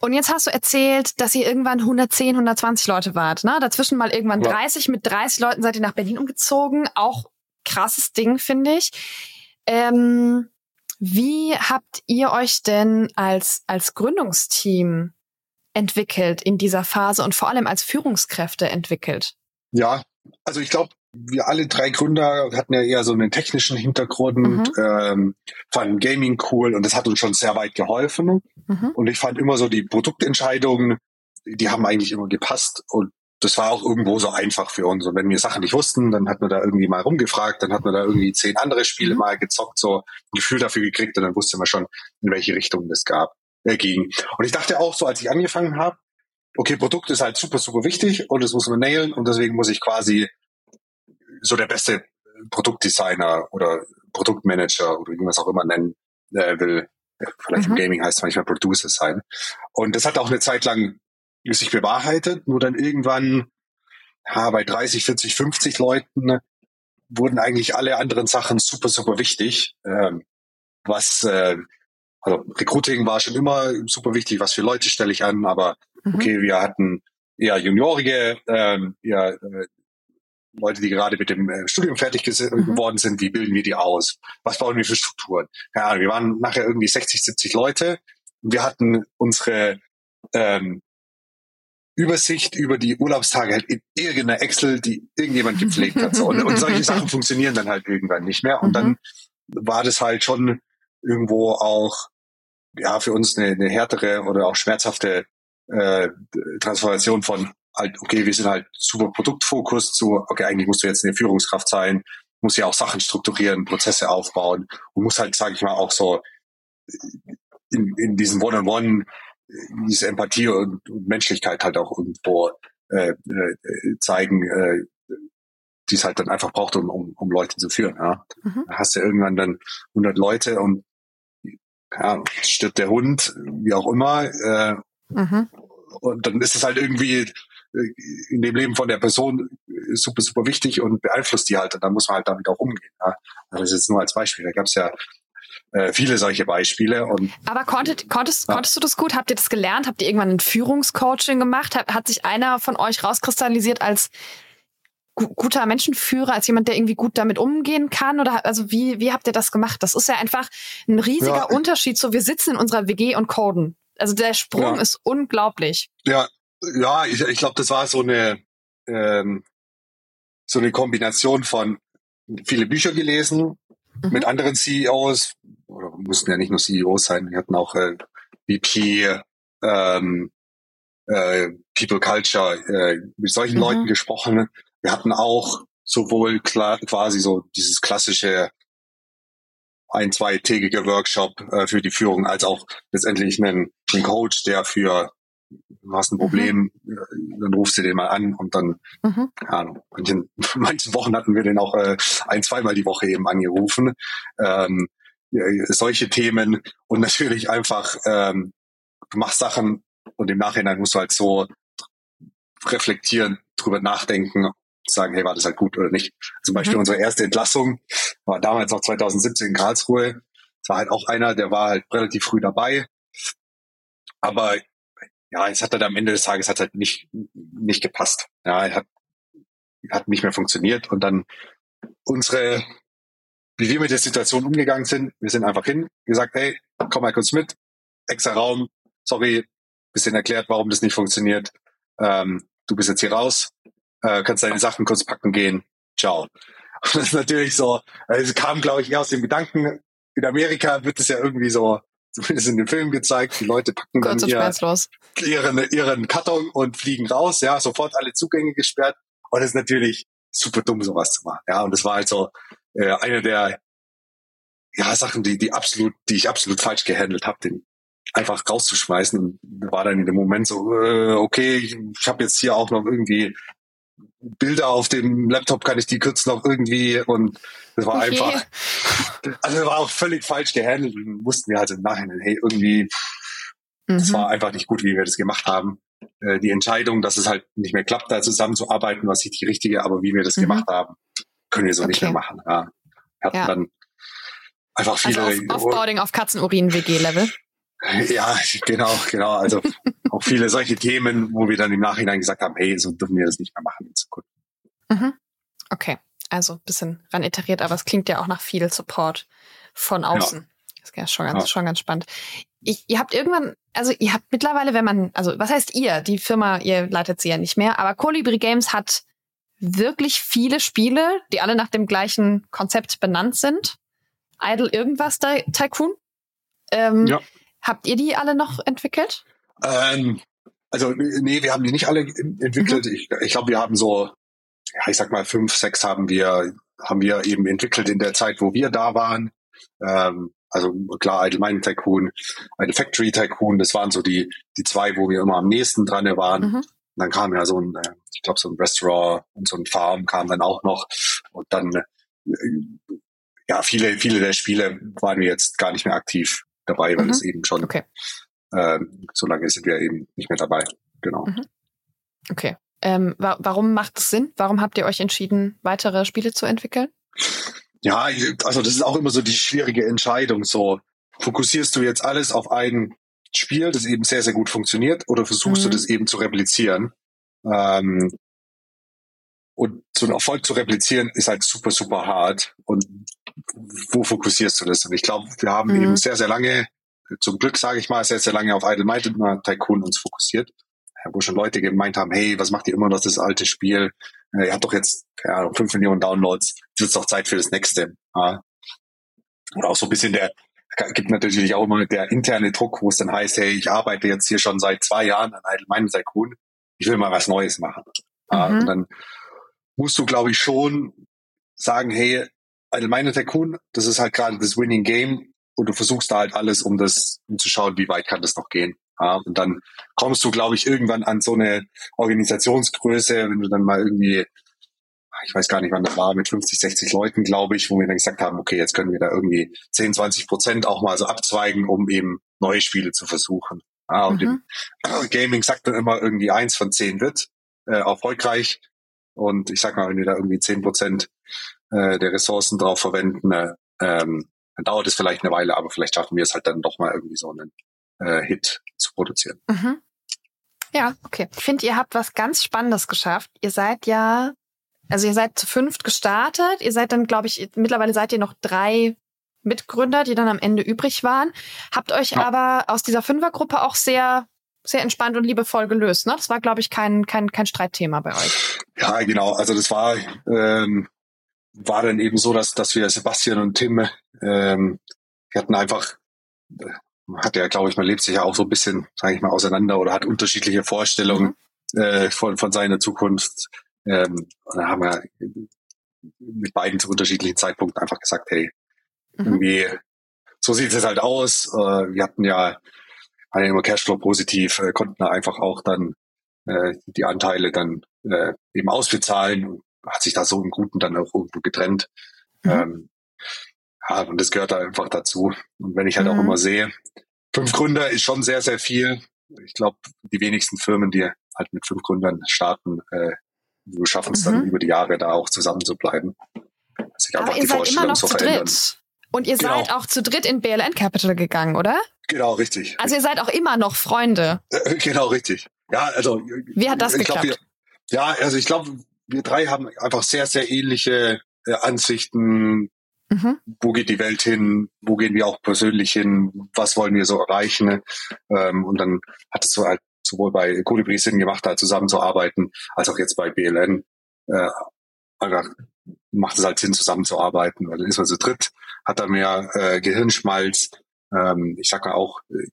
Und jetzt hast du erzählt, dass ihr irgendwann 110, 120 Leute wart. Ne? Dazwischen mal irgendwann ja. 30. Mit 30 Leuten seid ihr nach Berlin umgezogen. Auch krasses Ding, finde ich. Ähm, wie habt ihr euch denn als, als Gründungsteam entwickelt in dieser Phase und vor allem als Führungskräfte entwickelt? Ja, also ich glaube, wir alle drei Gründer hatten ja eher so einen technischen Hintergrund, mhm. ähm, fanden Gaming cool und das hat uns schon sehr weit geholfen. Mhm. Und ich fand immer so die Produktentscheidungen, die haben eigentlich immer gepasst und das war auch irgendwo so einfach für uns. Und wenn wir Sachen nicht wussten, dann hat man da irgendwie mal rumgefragt, dann hat man da irgendwie zehn andere Spiele mhm. mal gezockt, so ein Gefühl dafür gekriegt und dann wusste man schon, in welche Richtung das gab, äh, ging. Und ich dachte auch so, als ich angefangen habe, okay, Produkt ist halt super, super wichtig und das muss man nailen und deswegen muss ich quasi so der beste Produktdesigner oder Produktmanager oder wie man es auch immer nennen äh, will. Vielleicht mhm. im Gaming heißt es manchmal Producer sein. Und das hat auch eine Zeit lang sich bewahrheitet, nur dann irgendwann ja, bei 30, 40, 50 Leuten wurden eigentlich alle anderen Sachen super, super wichtig. Ähm, was, äh, also Recruiting war schon immer super wichtig, was für Leute stelle ich an, aber mhm. okay, wir hatten eher Juniorige, ähm, ja, äh, Leute, die gerade mit dem äh, Studium fertig mhm. geworden sind, wie bilden wir die aus? Was bauen wir für Strukturen? Ja, wir waren nachher irgendwie 60, 70 Leute. Wir hatten unsere ähm, Übersicht über die Urlaubstage halt in irgendeiner Excel, die irgendjemand gepflegt hat. So. Und, und solche Sachen funktionieren dann halt irgendwann nicht mehr. Und dann mhm. war das halt schon irgendwo auch ja für uns eine, eine härtere oder auch schmerzhafte äh, Transformation von halt, okay, wir sind halt super Produktfokus zu, okay, eigentlich musst du jetzt eine Führungskraft sein, muss ja auch Sachen strukturieren, Prozesse aufbauen und muss halt, sage ich mal, auch so in, in diesem One-on-One -on -One diese Empathie und, und Menschlichkeit halt auch irgendwo äh, äh, zeigen, äh, die es halt dann einfach braucht, um, um, um Leute zu führen. Ja. Mhm. Da hast du irgendwann dann 100 Leute und ja, stirbt der Hund, wie auch immer. Äh, mhm. Und dann ist es halt irgendwie in dem Leben von der Person super, super wichtig und beeinflusst die halt. Und dann muss man halt damit auch umgehen. Ja. Das ist jetzt nur als Beispiel. Da gab es ja äh, viele solche Beispiele. Und, Aber konntet, konntest, ja. konntest du das gut? Habt ihr das gelernt? Habt ihr irgendwann ein Führungscoaching gemacht? Hat, hat sich einer von euch rauskristallisiert als guter Menschenführer, als jemand, der irgendwie gut damit umgehen kann? Oder also wie, wie habt ihr das gemacht? Das ist ja einfach ein riesiger ja. Unterschied. So, wir sitzen in unserer WG und coden. Also der Sprung ja. ist unglaublich. Ja, ja, ich, ich glaube, das war so eine ähm, so eine Kombination von viele Bücher gelesen, mhm. mit anderen CEOs, oder mussten ja nicht nur CEOs sein, wir hatten auch äh, VP, ähm, äh, People Culture, äh, mit solchen mhm. Leuten gesprochen. Wir hatten auch sowohl klar, quasi so dieses klassische ein, zweitägige Workshop äh, für die Führung, als auch letztendlich einen, einen Coach, der für du hast ein Problem, mhm. dann rufst du den mal an und dann, mhm. keine Ahnung, manchen, manchen Wochen hatten wir den auch äh, ein, zweimal die Woche eben angerufen. Ähm, solche Themen und natürlich einfach, ähm, du machst Sachen und im Nachhinein musst du halt so reflektieren, drüber nachdenken, sagen, hey, war das halt gut oder nicht. Zum Beispiel mhm. unsere erste Entlassung war damals noch 2017 in Karlsruhe. Es war halt auch einer, der war halt relativ früh dabei. Aber ja, es hat dann am Ende des Tages hat halt nicht, nicht gepasst. Ja, hat hat nicht mehr funktioniert und dann unsere, wie wir mit der Situation umgegangen sind, wir sind einfach hin, gesagt, hey, komm mal kurz mit, extra Raum, sorry, bisschen erklärt, warum das nicht funktioniert, ähm, du bist jetzt hier raus, äh, kannst deine Sachen kurz packen gehen, ciao. Und das ist natürlich so, es kam, glaube ich, eher aus dem Gedanken, in Amerika wird es ja irgendwie so, zumindest in den Filmen gezeigt, die Leute packen dann ihr, ihren, ihren Karton und fliegen raus, ja, sofort alle Zugänge gesperrt. Und es ist natürlich super dumm, sowas zu machen. Ja, und das war halt so äh, eine der ja, Sachen, die, die absolut, die ich absolut falsch gehandelt habe, den einfach rauszuschmeißen. Und war dann in dem Moment so, äh, okay, ich, ich habe jetzt hier auch noch irgendwie Bilder auf dem Laptop, kann ich die kurz noch irgendwie und das war okay. einfach, also war auch völlig falsch gehandelt und mussten wir halt im Nachhinein, hey, irgendwie, mhm. das war einfach nicht gut, wie wir das gemacht haben. Äh, die Entscheidung, dass es halt nicht mehr klappt, da zusammenzuarbeiten, was nicht die richtige, aber wie wir das mhm. gemacht haben, können wir so okay. nicht mehr machen. Ja. Wir hatten ja. dann einfach viele. Also auf, Offboarding auf Katzenurin-WG-Level. Ja, genau, genau. Also auch viele solche Themen, wo wir dann im Nachhinein gesagt haben, hey, so dürfen wir das nicht mehr machen in Zukunft. Mhm. Okay, also bisschen ran iteriert, aber es klingt ja auch nach viel Support von außen. Ja. Das ist ja schon ganz, ja. schon ganz spannend. Ich, ihr habt irgendwann, also ihr habt mittlerweile, wenn man, also was heißt ihr? Die Firma, ihr leitet sie ja nicht mehr, aber Colibri Games hat wirklich viele Spiele, die alle nach dem gleichen Konzept benannt sind. Idle irgendwas Tycoon. Ähm, ja. Habt ihr die alle noch entwickelt? Ähm, also nee, wir haben die nicht alle entwickelt. Mhm. Ich, ich glaube, wir haben so, ja, ich sag mal fünf, sechs haben wir haben wir eben entwickelt in der Zeit, wo wir da waren. Ähm, also klar, Idle Mining Tycoon, Idle Factory Tycoon, das waren so die die zwei, wo wir immer am nächsten dran waren. Mhm. dann kam ja so ein, äh, ich glaube, so ein Restaurant und so ein Farm kam dann auch noch. Und dann, äh, ja, viele, viele der Spiele waren wir jetzt gar nicht mehr aktiv dabei, weil mhm. es eben schon, okay. äh, so lange sind wir eben nicht mehr dabei. Genau. Mhm. Okay. Ähm, wa warum macht es Sinn? Warum habt ihr euch entschieden, weitere Spiele zu entwickeln? Ja, also das ist auch immer so die schwierige Entscheidung. So fokussierst du jetzt alles auf ein Spiel, das eben sehr, sehr gut funktioniert, oder versuchst mhm. du das eben zu replizieren? Ähm, und so einen Erfolg zu replizieren ist halt super, super hart. Und wo fokussierst du das? Und ich glaube, wir haben mhm. eben sehr, sehr lange, zum Glück sage ich mal, sehr, sehr lange auf Idle Might und Tycoon uns fokussiert. Wo schon Leute gemeint haben, hey, was macht ihr immer noch das alte Spiel? Ihr habt doch jetzt ja, 5 Millionen Downloads, es ist doch Zeit für das nächste. Ja. Oder auch so ein bisschen der, gibt natürlich auch immer der interne Druck, wo es dann heißt, hey, ich arbeite jetzt hier schon seit zwei Jahren an Idle Might und Tycoon, ich will mal was Neues machen. Mhm. Und dann musst du, glaube ich, schon sagen, hey, allgemeine Tycoon, das ist halt gerade das Winning Game und du versuchst da halt alles, um das, um zu schauen, wie weit kann das noch gehen. Ja, und dann kommst du, glaube ich, irgendwann an so eine Organisationsgröße, wenn du dann mal irgendwie, ich weiß gar nicht, wann das war, mit 50, 60 Leuten, glaube ich, wo wir dann gesagt haben, okay, jetzt können wir da irgendwie 10, 20 Prozent auch mal so abzweigen, um eben neue Spiele zu versuchen. Ja, und mhm. im Gaming sagt man immer irgendwie eins von zehn wird äh, erfolgreich. Und ich sag mal, wenn wir da irgendwie zehn Prozent äh, der Ressourcen drauf verwenden, äh, ähm, dann dauert es vielleicht eine Weile, aber vielleicht schaffen wir es halt dann doch mal irgendwie so einen äh, Hit zu produzieren. Mhm. Ja, okay. Ich finde, ihr habt was ganz Spannendes geschafft. Ihr seid ja, also ihr seid zu fünft gestartet. Ihr seid dann, glaube ich, mittlerweile seid ihr noch drei Mitgründer, die dann am Ende übrig waren. Habt euch ja. aber aus dieser Fünfergruppe auch sehr sehr entspannt und liebevoll gelöst. Ne? Das war, glaube ich, kein, kein, kein Streitthema bei euch. Ja, genau. Also das war, ähm, war dann eben so, dass, dass wir Sebastian und Tim, ähm, wir hatten einfach, äh, hat ja, glaube ich, man lebt sich ja auch so ein bisschen, sage ich mal, auseinander oder hat unterschiedliche Vorstellungen mhm. äh, von, von seiner Zukunft. Ähm, und dann haben wir mit beiden zu unterschiedlichen Zeitpunkten einfach gesagt, hey, mhm. irgendwie, so sieht es halt aus. Äh, wir hatten ja waren ja immer Cashflow positiv, äh, konnten da einfach auch dann äh, die Anteile dann äh, eben ausbezahlen und hat sich da so im Guten dann auch irgendwo getrennt. Mhm. Ähm, ja, und das gehört da einfach dazu. Und wenn ich halt mhm. auch immer sehe, fünf Gründer ist schon sehr, sehr viel. Ich glaube, die wenigsten Firmen, die halt mit fünf Gründern starten, äh, schaffen es mhm. dann über die Jahre da auch zusammen zu bleiben. Sich einfach ihr die seid immer noch zu dritt. Und ihr genau. seid auch zu dritt in BLN Capital gegangen, oder? Genau, richtig. Also ihr seid auch immer noch Freunde. Äh, genau, richtig. Ja, also. Wie hat das geklappt? Glaub, wir, ja, also ich glaube, wir drei haben einfach sehr, sehr ähnliche äh, Ansichten. Mhm. Wo geht die Welt hin? Wo gehen wir auch persönlich hin? Was wollen wir so erreichen? Ähm, und dann hat es so halt sowohl bei Colibri Sinn gemacht, da zusammenzuarbeiten, als auch jetzt bei BLN. Äh, einfach macht es halt Sinn, zusammenzuarbeiten, weil dann ist man so dritt, hat da mehr äh, Gehirnschmalz. Ähm, ich sag mal auch, äh,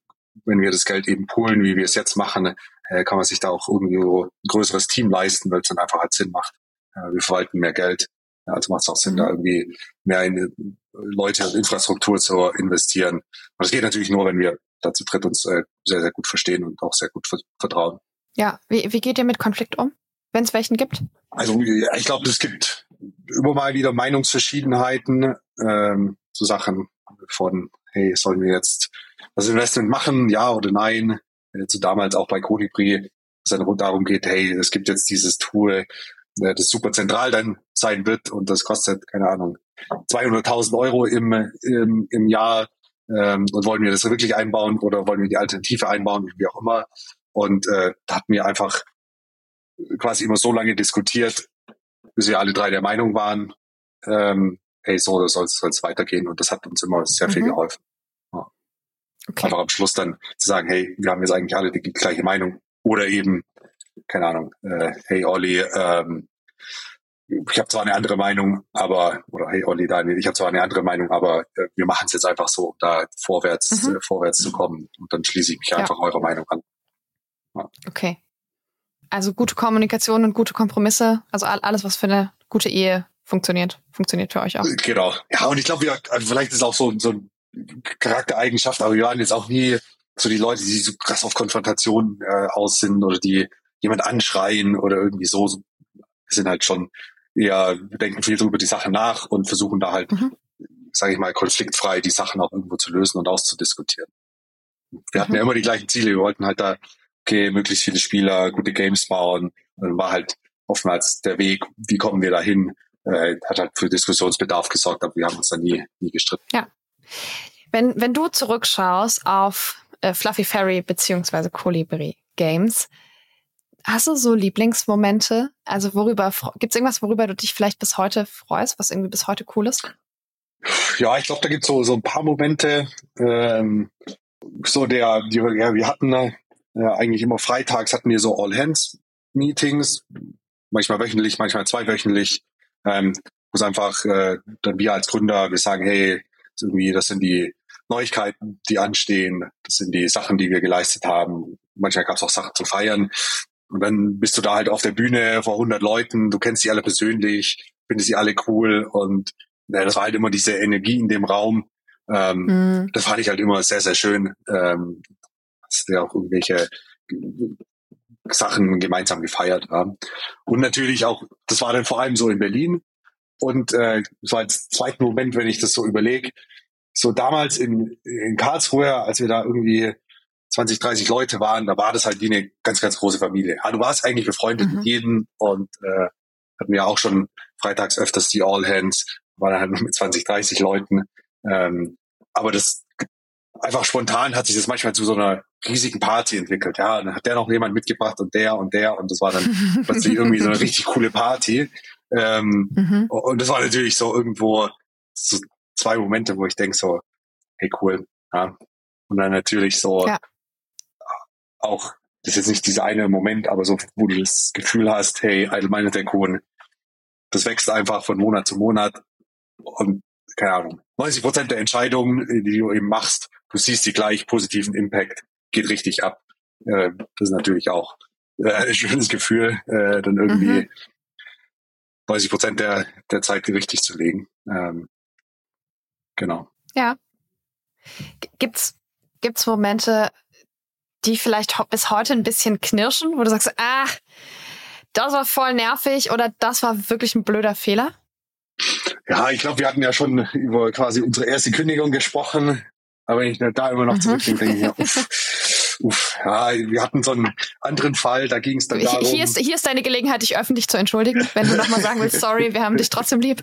wenn wir das Geld eben poolen, wie wir es jetzt machen, äh, kann man sich da auch irgendwie ein größeres Team leisten, weil es dann einfach halt Sinn macht. Äh, wir verwalten mehr Geld. Ja, also macht es auch Sinn, da irgendwie mehr in Leute und Infrastruktur zu investieren. Und das geht natürlich nur, wenn wir dazu dritt uns äh, sehr, sehr gut verstehen und auch sehr gut vertrauen. Ja, wie, wie geht ihr mit Konflikt um, wenn es welchen gibt? Also ich glaube, es gibt immer mal wieder Meinungsverschiedenheiten ähm, zu Sachen von, hey, sollen wir jetzt das Investment machen, ja oder nein? Äh, zu damals auch bei Colibri, es dann darum geht, hey, es gibt jetzt dieses Tool, äh, das super zentral dann sein wird und das kostet, keine Ahnung, 200.000 Euro im, im, im Jahr ähm, und wollen wir das wirklich einbauen oder wollen wir die Alternative einbauen, wie auch immer. Und äh, da hatten wir einfach quasi immer so lange diskutiert, bis wir alle drei der Meinung waren, ähm, hey, so soll es weitergehen. Und das hat uns immer sehr mhm. viel geholfen. Ja. Okay. Einfach am Schluss dann zu sagen, hey, wir haben jetzt eigentlich alle die gleiche Meinung. Oder eben, keine Ahnung, äh, hey Olli, ähm, ich habe zwar eine andere Meinung, aber, oder hey Olli, Daniel, ich habe zwar eine andere Meinung, aber äh, wir machen es jetzt einfach so, um da vorwärts, mhm. äh, vorwärts zu kommen. Und dann schließe ich mich ja. einfach eurer Meinung an. Ja. Okay. Also gute Kommunikation und gute Kompromisse, also alles, was für eine gute Ehe funktioniert, funktioniert für euch auch. Genau. Ja, und ich glaube, ja, also vielleicht ist auch so, so eine Charaktereigenschaft, aber wir waren jetzt auch nie so die Leute, die so krass auf Konfrontation äh, aus sind oder die jemand anschreien oder irgendwie so, so sind halt schon eher denken viel über die Sache nach und versuchen da halt, mhm. sage ich mal, konfliktfrei die Sachen auch irgendwo zu lösen und auszudiskutieren. Wir hatten mhm. ja immer die gleichen Ziele. Wir wollten halt da, okay, möglichst viele Spieler, gute Games bauen. Und dann war halt oftmals der Weg, wie kommen wir da hin, äh, hat halt für Diskussionsbedarf gesorgt, aber wir haben uns da nie, nie gestritten. Ja. Wenn, wenn du zurückschaust auf äh, Fluffy Fairy beziehungsweise Colibri Games, Hast du so Lieblingsmomente? Also worüber gibt es irgendwas, worüber du dich vielleicht bis heute freust, was irgendwie bis heute cool ist? Ja, ich glaube, da gibt es so, so ein paar Momente. Ähm, so der, die, ja, wir hatten äh, eigentlich immer freitags hatten wir so All-Hands-Meetings, manchmal wöchentlich, manchmal zweiwöchentlich, ähm, wo es einfach äh, dann wir als Gründer, wir sagen, hey, irgendwie, das sind die Neuigkeiten, die anstehen, das sind die Sachen, die wir geleistet haben. Manchmal gab es auch Sachen zu feiern. Und dann bist du da halt auf der Bühne vor 100 Leuten, du kennst sie alle persönlich, findest sie alle cool und ja, das war halt immer diese Energie in dem Raum. Ähm, mhm. Das fand ich halt immer sehr, sehr schön, ähm, dass wir auch irgendwelche Sachen gemeinsam gefeiert haben. Und natürlich auch, das war dann vor allem so in Berlin. Und äh, so als zweiten Moment, wenn ich das so überlege, so damals in, in Karlsruhe, als wir da irgendwie 20, 30 Leute waren, da war das halt wie eine ganz, ganz große Familie. Ja, du warst eigentlich befreundet mhm. mit jedem und äh, hatten wir auch schon freitags öfters die All Hands, waren halt mit 20, 30 Leuten. Ähm, aber das einfach spontan hat sich das manchmal zu so einer riesigen Party entwickelt. Ja, und dann hat der noch jemand mitgebracht und der und der und das war dann plötzlich irgendwie so eine richtig coole Party. Ähm, mhm. Und das war natürlich so irgendwo so zwei Momente, wo ich denke so, hey cool. Ja. Und dann natürlich so ja auch, das ist jetzt nicht dieser eine Moment, aber so, wo du das Gefühl hast, hey, Idle der Kuhn, das wächst einfach von Monat zu Monat und keine Ahnung, 90 Prozent der Entscheidungen, die du eben machst, du siehst die gleich positiven Impact, geht richtig ab. Äh, das ist natürlich auch äh, ein schönes Gefühl, äh, dann irgendwie mhm. 90 Prozent der, der Zeit richtig zu legen. Ähm, genau. Ja. Gibt's, gibt's Momente, die vielleicht bis heute ein bisschen knirschen, wo du sagst, ah, das war voll nervig oder das war wirklich ein blöder Fehler? Ja, ich glaube, wir hatten ja schon über quasi unsere erste Kündigung gesprochen. Aber wenn ich da immer noch mhm. zurückdenke, denke ich, ja, uff, uff, ja, wir hatten so einen anderen Fall, da ging es dann darum. Hier ist, hier ist deine Gelegenheit, dich öffentlich zu entschuldigen, wenn du nochmal sagen willst, sorry, wir haben dich trotzdem lieb.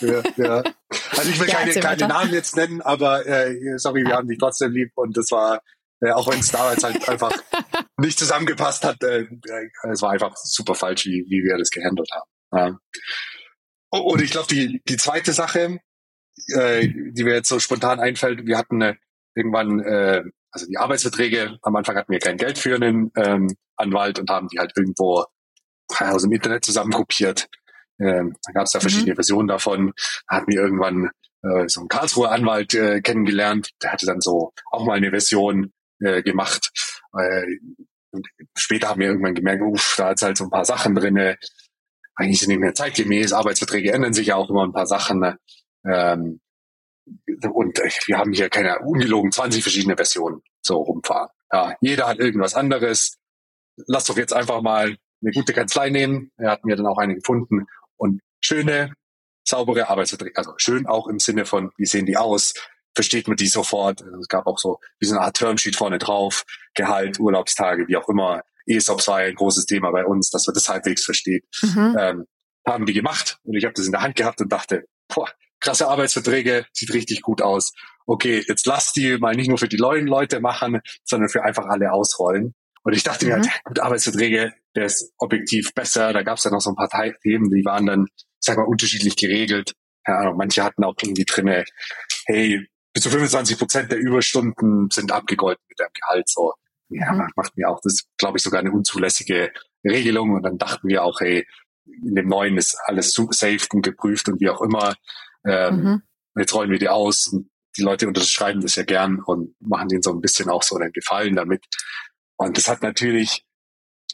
ja, ja. Also ich will ja, keine, keine Namen jetzt nennen, aber äh, sorry, wir haben dich trotzdem lieb und das war äh, auch wenn es damals halt einfach nicht zusammengepasst hat. Äh, äh, es war einfach super falsch, wie, wie wir das gehandelt haben. Ja. Und ich glaube, die, die zweite Sache, äh, die mir jetzt so spontan einfällt, wir hatten äh, irgendwann, äh, also die Arbeitsverträge, am Anfang hatten wir kein Geld für einen ähm, Anwalt und haben die halt irgendwo aus dem Internet zusammengruppiert. Ähm, da gab es da verschiedene mhm. Versionen davon. Da hatten wir irgendwann äh, so einen Karlsruher Anwalt äh, kennengelernt, der hatte dann so auch mal eine Version äh, gemacht. Äh, und später haben wir irgendwann gemerkt, uff, da ist halt so ein paar Sachen drinne. Eigentlich sind nicht mehr zeitgemäß. Arbeitsverträge ändern sich ja auch immer ein paar Sachen. Ne? Ähm, und wir haben hier keine ungelogen 20 verschiedene Versionen so rumfahren. Ja, jeder hat irgendwas anderes. Lass doch jetzt einfach mal eine gute Kanzlei nehmen. Er hat mir dann auch eine gefunden und schöne, saubere Arbeitsverträge. Also schön auch im Sinne von, wie sehen die aus? Versteht man die sofort? Es gab auch so wie so eine Art Termsheet vorne drauf, Gehalt, Urlaubstage, wie auch immer. ESOPs war ein großes Thema bei uns, dass man das halbwegs versteht. Mhm. Ähm, haben die gemacht und ich habe das in der Hand gehabt und dachte, boah, krasse Arbeitsverträge, sieht richtig gut aus. Okay, jetzt lass die mal nicht nur für die neuen Leute machen, sondern für einfach alle ausrollen. Und ich dachte mhm. mir halt, gut, Arbeitsverträge, der ist objektiv besser. Da gab es ja noch so ein paar Themen, die waren dann, sag mal, unterschiedlich geregelt. Keine Ahnung, manche hatten auch irgendwie drinne, hey, bis zu 25 Prozent der Überstunden sind abgegolten mit deinem Gehalt. So, ja, mhm. macht mir auch das, glaube ich, sogar eine unzulässige Regelung. Und dann dachten wir auch, hey, in dem neuen ist alles safe und geprüft und wie auch immer. Ähm, mhm. Jetzt rollen wir die aus. Und die Leute unterschreiben das ja gern und machen denen so ein bisschen auch so einen Gefallen damit. Und das hat natürlich,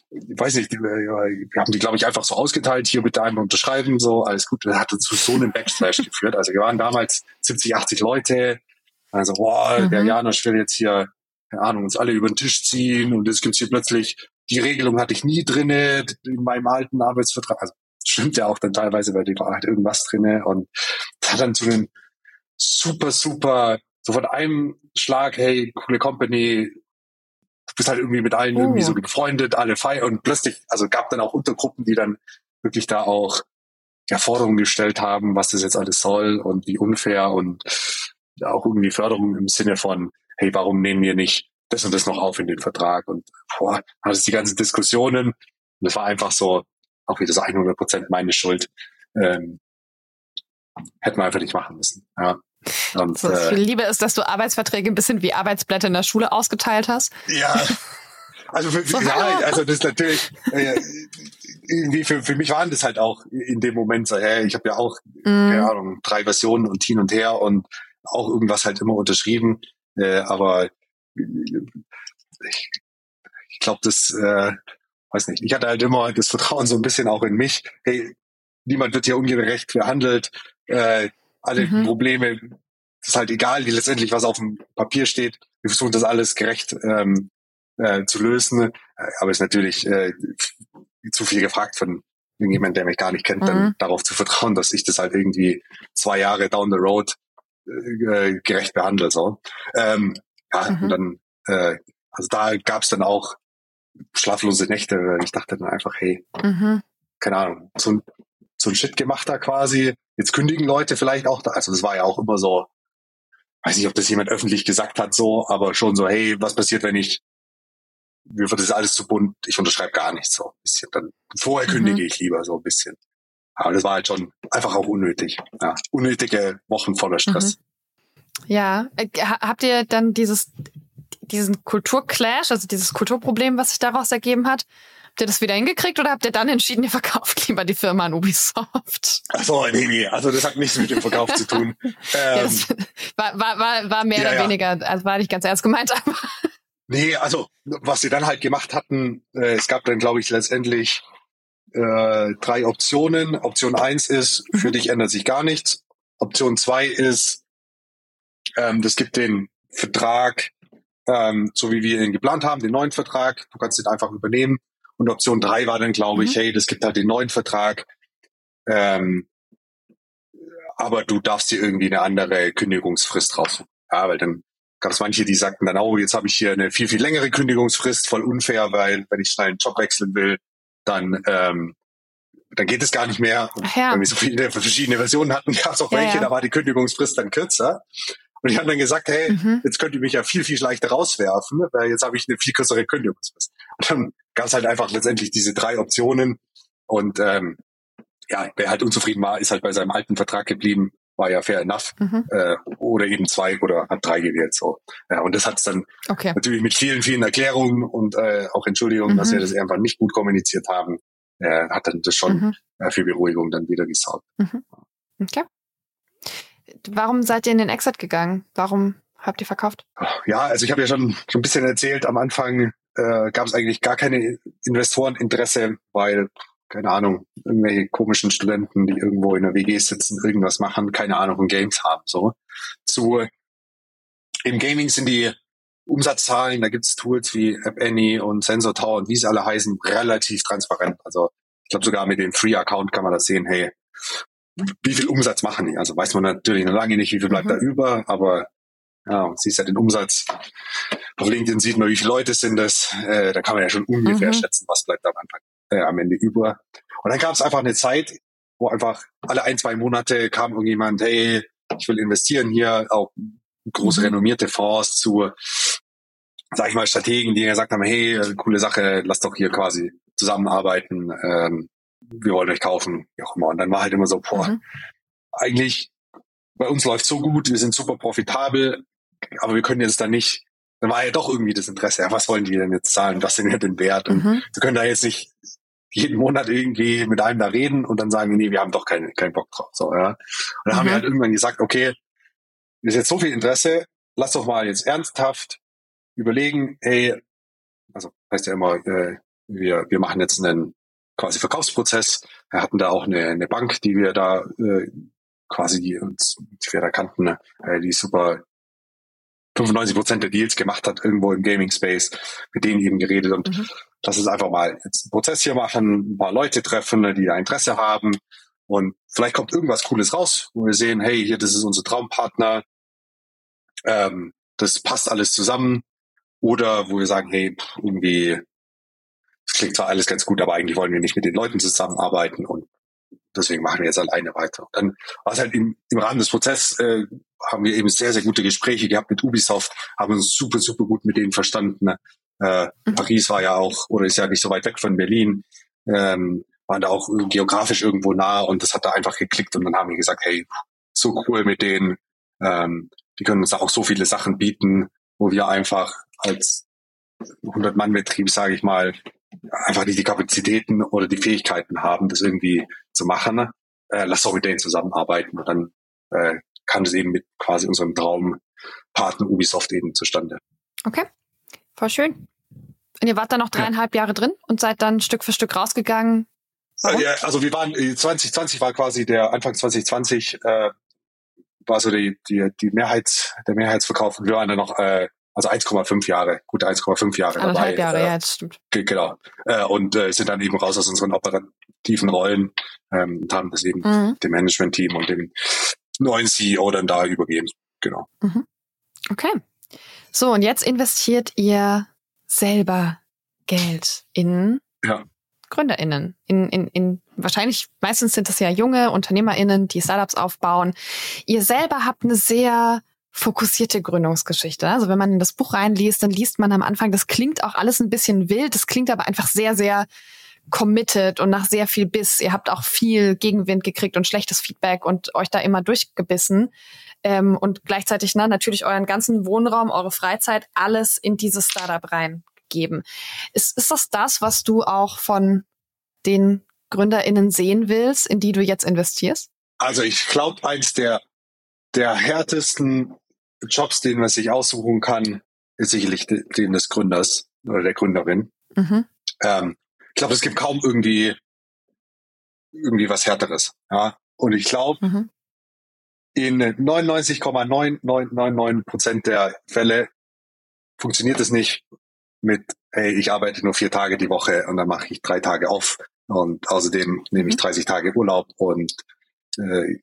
ich weiß nicht, wir haben die, glaube ich, einfach so ausgeteilt, hier mit einem unterschreiben, so, alles gut. Das hat zu so einem Backslash geführt. Also wir waren damals 70, 80 Leute. Also, boah, mhm. der Janosch will jetzt hier, keine Ahnung, uns alle über den Tisch ziehen und jetzt gibt's hier plötzlich, die Regelung hatte ich nie drinne in meinem alten Arbeitsvertrag. Also stimmt ja auch dann teilweise, weil die war halt irgendwas drinne und hat dann zu einem super, super, so von einem Schlag, hey, coole Company, du bist halt irgendwie mit allen oh. irgendwie so befreundet, alle feiern und plötzlich, also gab dann auch Untergruppen, die dann wirklich da auch ja, Forderungen gestellt haben, was das jetzt alles soll und wie unfair und auch irgendwie Förderung im Sinne von, hey, warum nehmen wir nicht das und das noch auf in den Vertrag und boah, hat es die ganzen Diskussionen und das war einfach so, auch wieder so 100 Prozent meine Schuld. Ähm, hätten wir einfach nicht machen müssen. Ja. Und, so, äh, viel Liebe ist, dass du Arbeitsverträge ein bisschen wie Arbeitsblätter in der Schule ausgeteilt hast. Ja, also für, so, ja, also das ist natürlich äh, irgendwie für, für mich waren das halt auch in dem Moment so, hey, ich habe ja auch mm. keine Ahnung drei Versionen und hin und her und auch irgendwas halt immer unterschrieben, äh, aber ich, ich glaube, das äh, weiß nicht. Ich hatte halt immer das Vertrauen so ein bisschen auch in mich. Hey, niemand wird hier ungerecht behandelt. Äh, alle mhm. Probleme, ist halt egal, wie letztendlich was auf dem Papier steht. Wir versuchen das alles gerecht ähm, äh, zu lösen. Äh, aber es ist natürlich äh, zu viel gefragt von irgendjemand, der mich gar nicht kennt, mhm. dann darauf zu vertrauen, dass ich das halt irgendwie zwei Jahre down the road äh, gerecht behandle. So. Ähm, ja, mhm. und dann, äh, also da gab es dann auch schlaflose Nächte. Ich dachte dann einfach, hey, mhm. keine Ahnung, so ein, so ein Shit gemacht da quasi. Jetzt kündigen Leute vielleicht auch da. Also das war ja auch immer so, weiß nicht, ob das jemand öffentlich gesagt hat, so, aber schon so, hey, was passiert, wenn ich, mir wird das alles zu bunt, ich unterschreibe gar nichts, so ein bisschen. Dann vorher mhm. kündige ich lieber so ein bisschen. Aber das war halt schon einfach auch unnötig. Ja, unnötige Wochen voller Stress. Mhm. Ja, äh, habt ihr dann dieses, diesen Kulturclash, also dieses Kulturproblem, was sich daraus ergeben hat, Habt ihr das wieder hingekriegt oder habt ihr dann entschieden, ihr verkauft lieber die Firma an Ubisoft? Achso, nee, nee, also das hat nichts mit dem Verkauf zu tun. Ähm, ja, war, war, war, war mehr ja, oder ja. weniger, also war nicht ganz ernst gemeint, aber. Nee, also was sie dann halt gemacht hatten, äh, es gab dann, glaube ich, letztendlich äh, drei Optionen. Option eins ist, für dich ändert sich gar nichts. Option zwei ist, ähm, das gibt den Vertrag, ähm, so wie wir ihn geplant haben, den neuen Vertrag. Du kannst ihn einfach übernehmen. Und Option drei war dann, glaube ich, mhm. hey, das gibt halt den neuen Vertrag. Ähm, aber du darfst dir irgendwie eine andere Kündigungsfrist drauf. Ja, weil dann gab es manche, die sagten dann, oh, jetzt habe ich hier eine viel, viel längere Kündigungsfrist, voll unfair, weil wenn ich schnell einen Job wechseln will, dann, ähm, dann geht es gar nicht mehr. Und ja. Wenn wir so viele verschiedene Versionen hatten, gab es auch ja, welche, ja. da war die Kündigungsfrist dann kürzer. Und ich habe dann gesagt, hey, mhm. jetzt könnt ihr mich ja viel, viel leichter rauswerfen, weil jetzt habe ich eine viel kürzere Kündigungsfrist. Und dann gab es halt einfach letztendlich diese drei Optionen. Und ähm, ja, wer halt unzufrieden war, ist halt bei seinem alten Vertrag geblieben, war ja fair enough. Mhm. Äh, oder eben zwei oder hat drei gewählt. So. Ja, und das hat es dann okay. natürlich mit vielen, vielen Erklärungen und äh, auch Entschuldigungen, mhm. dass wir das irgendwann nicht gut kommuniziert haben, äh, hat dann das schon mhm. äh, für Beruhigung dann wieder gesorgt. Mhm. Okay. Warum seid ihr in den Exit gegangen? Warum habt ihr verkauft? Ja, also ich habe ja schon, schon ein bisschen erzählt, am Anfang äh, gab es eigentlich gar keine Investoreninteresse, weil, keine Ahnung, irgendwelche komischen Studenten, die irgendwo in der WG sitzen, irgendwas machen, keine Ahnung von Games haben. So. Zu im Gaming sind die Umsatzzahlen, da gibt es Tools wie App Annie und Sensor Tower und wie sie alle heißen, relativ transparent. Also ich glaube sogar mit dem Free Account kann man das sehen, hey, wie viel Umsatz machen die? Also weiß man natürlich noch lange nicht, wie viel bleibt mhm. da über, aber ja, siehst ja den Umsatz. Auf LinkedIn sieht man, wie viele Leute sind das. Äh, da kann man ja schon ungefähr mhm. schätzen, was bleibt am Anfang, äh, am Ende über. Und dann gab es einfach eine Zeit, wo einfach alle ein, zwei Monate kam irgendjemand, hey, ich will investieren hier, auch große mhm. renommierte Fonds zu, sag ich mal, Strategen, die gesagt haben, hey, coole Sache, lass doch hier quasi zusammenarbeiten. Ähm, wir wollen euch kaufen, wie auch immer. Und dann war halt immer so, boah, mhm. eigentlich, bei uns läuft so gut, wir sind super profitabel, aber wir können jetzt da nicht, dann war ja doch irgendwie das Interesse, ja, was wollen die denn jetzt zahlen, was sind wir denn wert? Und mhm. wir können da jetzt nicht jeden Monat irgendwie mit einem da reden und dann sagen, nee, wir haben doch keinen keinen Bock drauf. So, ja. Und dann mhm. haben wir mhm. halt irgendwann gesagt, okay, ist jetzt so viel Interesse, lass doch mal jetzt ernsthaft überlegen, hey, also heißt ja immer, äh, wir, wir machen jetzt einen quasi Verkaufsprozess. Wir hatten da auch eine, eine Bank, die wir da äh, quasi die uns, die wir da kannten, äh, die super 95 Prozent der Deals gemacht hat irgendwo im Gaming Space, mit denen eben geredet und mhm. lass uns einfach mal jetzt einen Prozess hier machen, ein paar Leute treffen, die da Interesse haben und vielleicht kommt irgendwas Cooles raus, wo wir sehen, hey, hier, das ist unser Traumpartner, ähm, das passt alles zusammen oder wo wir sagen, hey, irgendwie klingt zwar alles ganz gut, aber eigentlich wollen wir nicht mit den Leuten zusammenarbeiten und deswegen machen wir jetzt alleine weiter. Dann war es halt im, im Rahmen des Prozesses, äh, haben wir eben sehr, sehr gute Gespräche gehabt mit Ubisoft, haben uns super, super gut mit denen verstanden. Äh, mhm. Paris war ja auch, oder ist ja nicht so weit weg von Berlin, ähm, waren da auch geografisch irgendwo nah und das hat da einfach geklickt und dann haben wir gesagt, hey, so cool mit denen, ähm, die können uns da auch so viele Sachen bieten, wo wir einfach als 100-Mann-Betrieb, sage ich mal, einfach nicht die Kapazitäten oder die Fähigkeiten haben, das irgendwie zu machen, äh, lass doch mit denen zusammenarbeiten und dann äh, kam das eben mit quasi unserem Traumpartner Ubisoft eben zustande. Okay, voll schön. Und ihr wart dann noch dreieinhalb ja. Jahre drin und seid dann Stück für Stück rausgegangen. Warum? Ja, also wir waren 2020 äh, war quasi der Anfang 2020 äh, war so die die die Mehrheits der Mehrheitsverkauf und wir waren dann noch äh, also 1,5 Jahre, gute 1,5 Jahre Anderthalb dabei. Jahre, äh, ja, das stimmt. Genau. Äh, und äh, sind dann eben raus aus unseren operativen Rollen ähm, und haben das eben mhm. dem Management-Team und dem neuen CEO dann da übergeben. Genau. Mhm. Okay. So, und jetzt investiert ihr selber Geld in ja. GründerInnen, in, in, in wahrscheinlich meistens sind es ja junge UnternehmerInnen, die Startups aufbauen. Ihr selber habt eine sehr fokussierte Gründungsgeschichte. Also wenn man in das Buch reinliest, dann liest man am Anfang, das klingt auch alles ein bisschen wild, das klingt aber einfach sehr, sehr committed und nach sehr viel Biss. Ihr habt auch viel Gegenwind gekriegt und schlechtes Feedback und euch da immer durchgebissen. Ähm, und gleichzeitig na, natürlich euren ganzen Wohnraum, eure Freizeit, alles in dieses Startup reingeben. Ist, ist das das, was du auch von den GründerInnen sehen willst, in die du jetzt investierst? Also ich glaube, eins der, der härtesten Jobs, den man sich aussuchen kann, ist sicherlich den des Gründers oder der Gründerin. Mhm. Ähm, ich glaube, es gibt kaum irgendwie irgendwie was härteres. Ja? Und ich glaube, mhm. in 99,9999 Prozent der Fälle funktioniert es nicht mit, hey, ich arbeite nur vier Tage die Woche und dann mache ich drei Tage auf und außerdem nehme ich 30 mhm. Tage Urlaub und äh,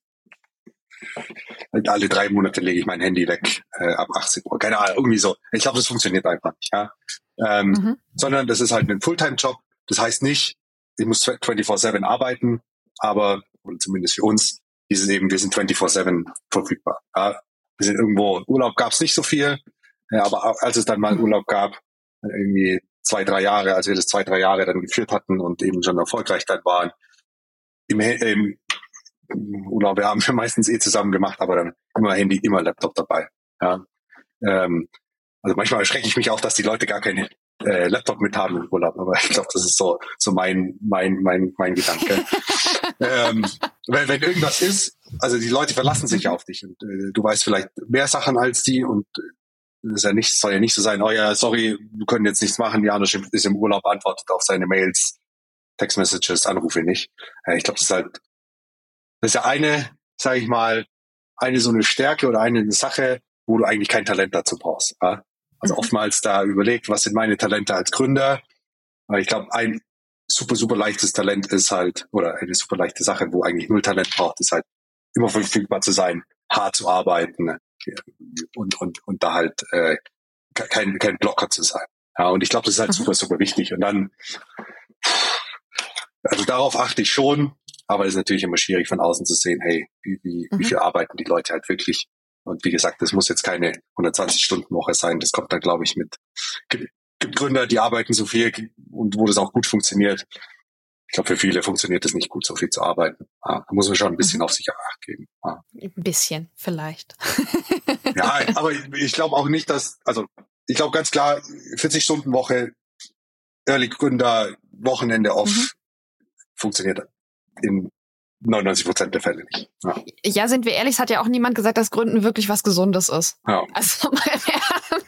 alle drei Monate lege ich mein Handy weg äh, ab 18 Uhr. Keine Ahnung, irgendwie so. Ich glaube, das funktioniert einfach nicht. Ja? Ähm, mhm. Sondern das ist halt ein Fulltime-Job. Das heißt nicht, ich muss 24-7 arbeiten, aber oder zumindest für uns ist es eben, wir sind 24-7 verfügbar. Ja? wir sind irgendwo, Urlaub gab es nicht so viel, ja, aber als es dann mal Urlaub gab, irgendwie zwei, drei Jahre, als wir das zwei, drei Jahre dann geführt hatten und eben schon erfolgreich dann waren, im, im Urlaub, wir haben wir meistens eh zusammen gemacht, aber dann immer Handy, immer Laptop dabei. Ja. Ähm, also manchmal erschrecke ich mich auch, dass die Leute gar keinen äh, Laptop mit haben im Urlaub, aber ich glaube, das ist so so mein mein mein mein Gedanke. ähm, wenn, wenn irgendwas ist, also die Leute verlassen sich auf dich und äh, du weißt vielleicht mehr Sachen als die und äh, ist ja nicht, soll ja nicht so sein, oh ja, sorry, wir können jetzt nichts machen, Janusz ist im Urlaub, antwortet auf seine Mails, Textmessages, Anrufe nicht. Äh, ich glaube, das ist halt, das ist ja eine, sage ich mal, eine so eine Stärke oder eine Sache, wo du eigentlich kein Talent dazu brauchst. Ja? Also mhm. oftmals da überlegt, was sind meine Talente als Gründer. Ich glaube, ein super, super leichtes Talent ist halt, oder eine super leichte Sache, wo eigentlich null Talent braucht, ist halt immer verfügbar zu sein, hart zu arbeiten und, und, und da halt äh, kein, kein Blocker zu sein. Ja, und ich glaube, das ist halt mhm. super, super wichtig. Und dann, also darauf achte ich schon, aber es ist natürlich immer schwierig von außen zu sehen, hey, wie, wie, mhm. wie viel arbeiten die Leute halt wirklich und wie gesagt, das muss jetzt keine 120-Stunden-Woche sein. Das kommt dann, glaube ich, mit Gründer, die arbeiten so viel und wo das auch gut funktioniert. Ich glaube, für viele funktioniert es nicht gut, so viel zu arbeiten. Ja, da muss man schon ein bisschen mhm. auf sich acht geben. Ja. Ein bisschen, vielleicht. ja, aber ich, glaube auch nicht, dass, also ich glaube ganz klar, 40 Stunden Woche, Early Gründer, Wochenende off, mhm. funktioniert in 99 Prozent der Fälle nicht. Ja. ja. sind wir ehrlich, es hat ja auch niemand gesagt, dass Gründen wirklich was Gesundes ist. Ja. Also mal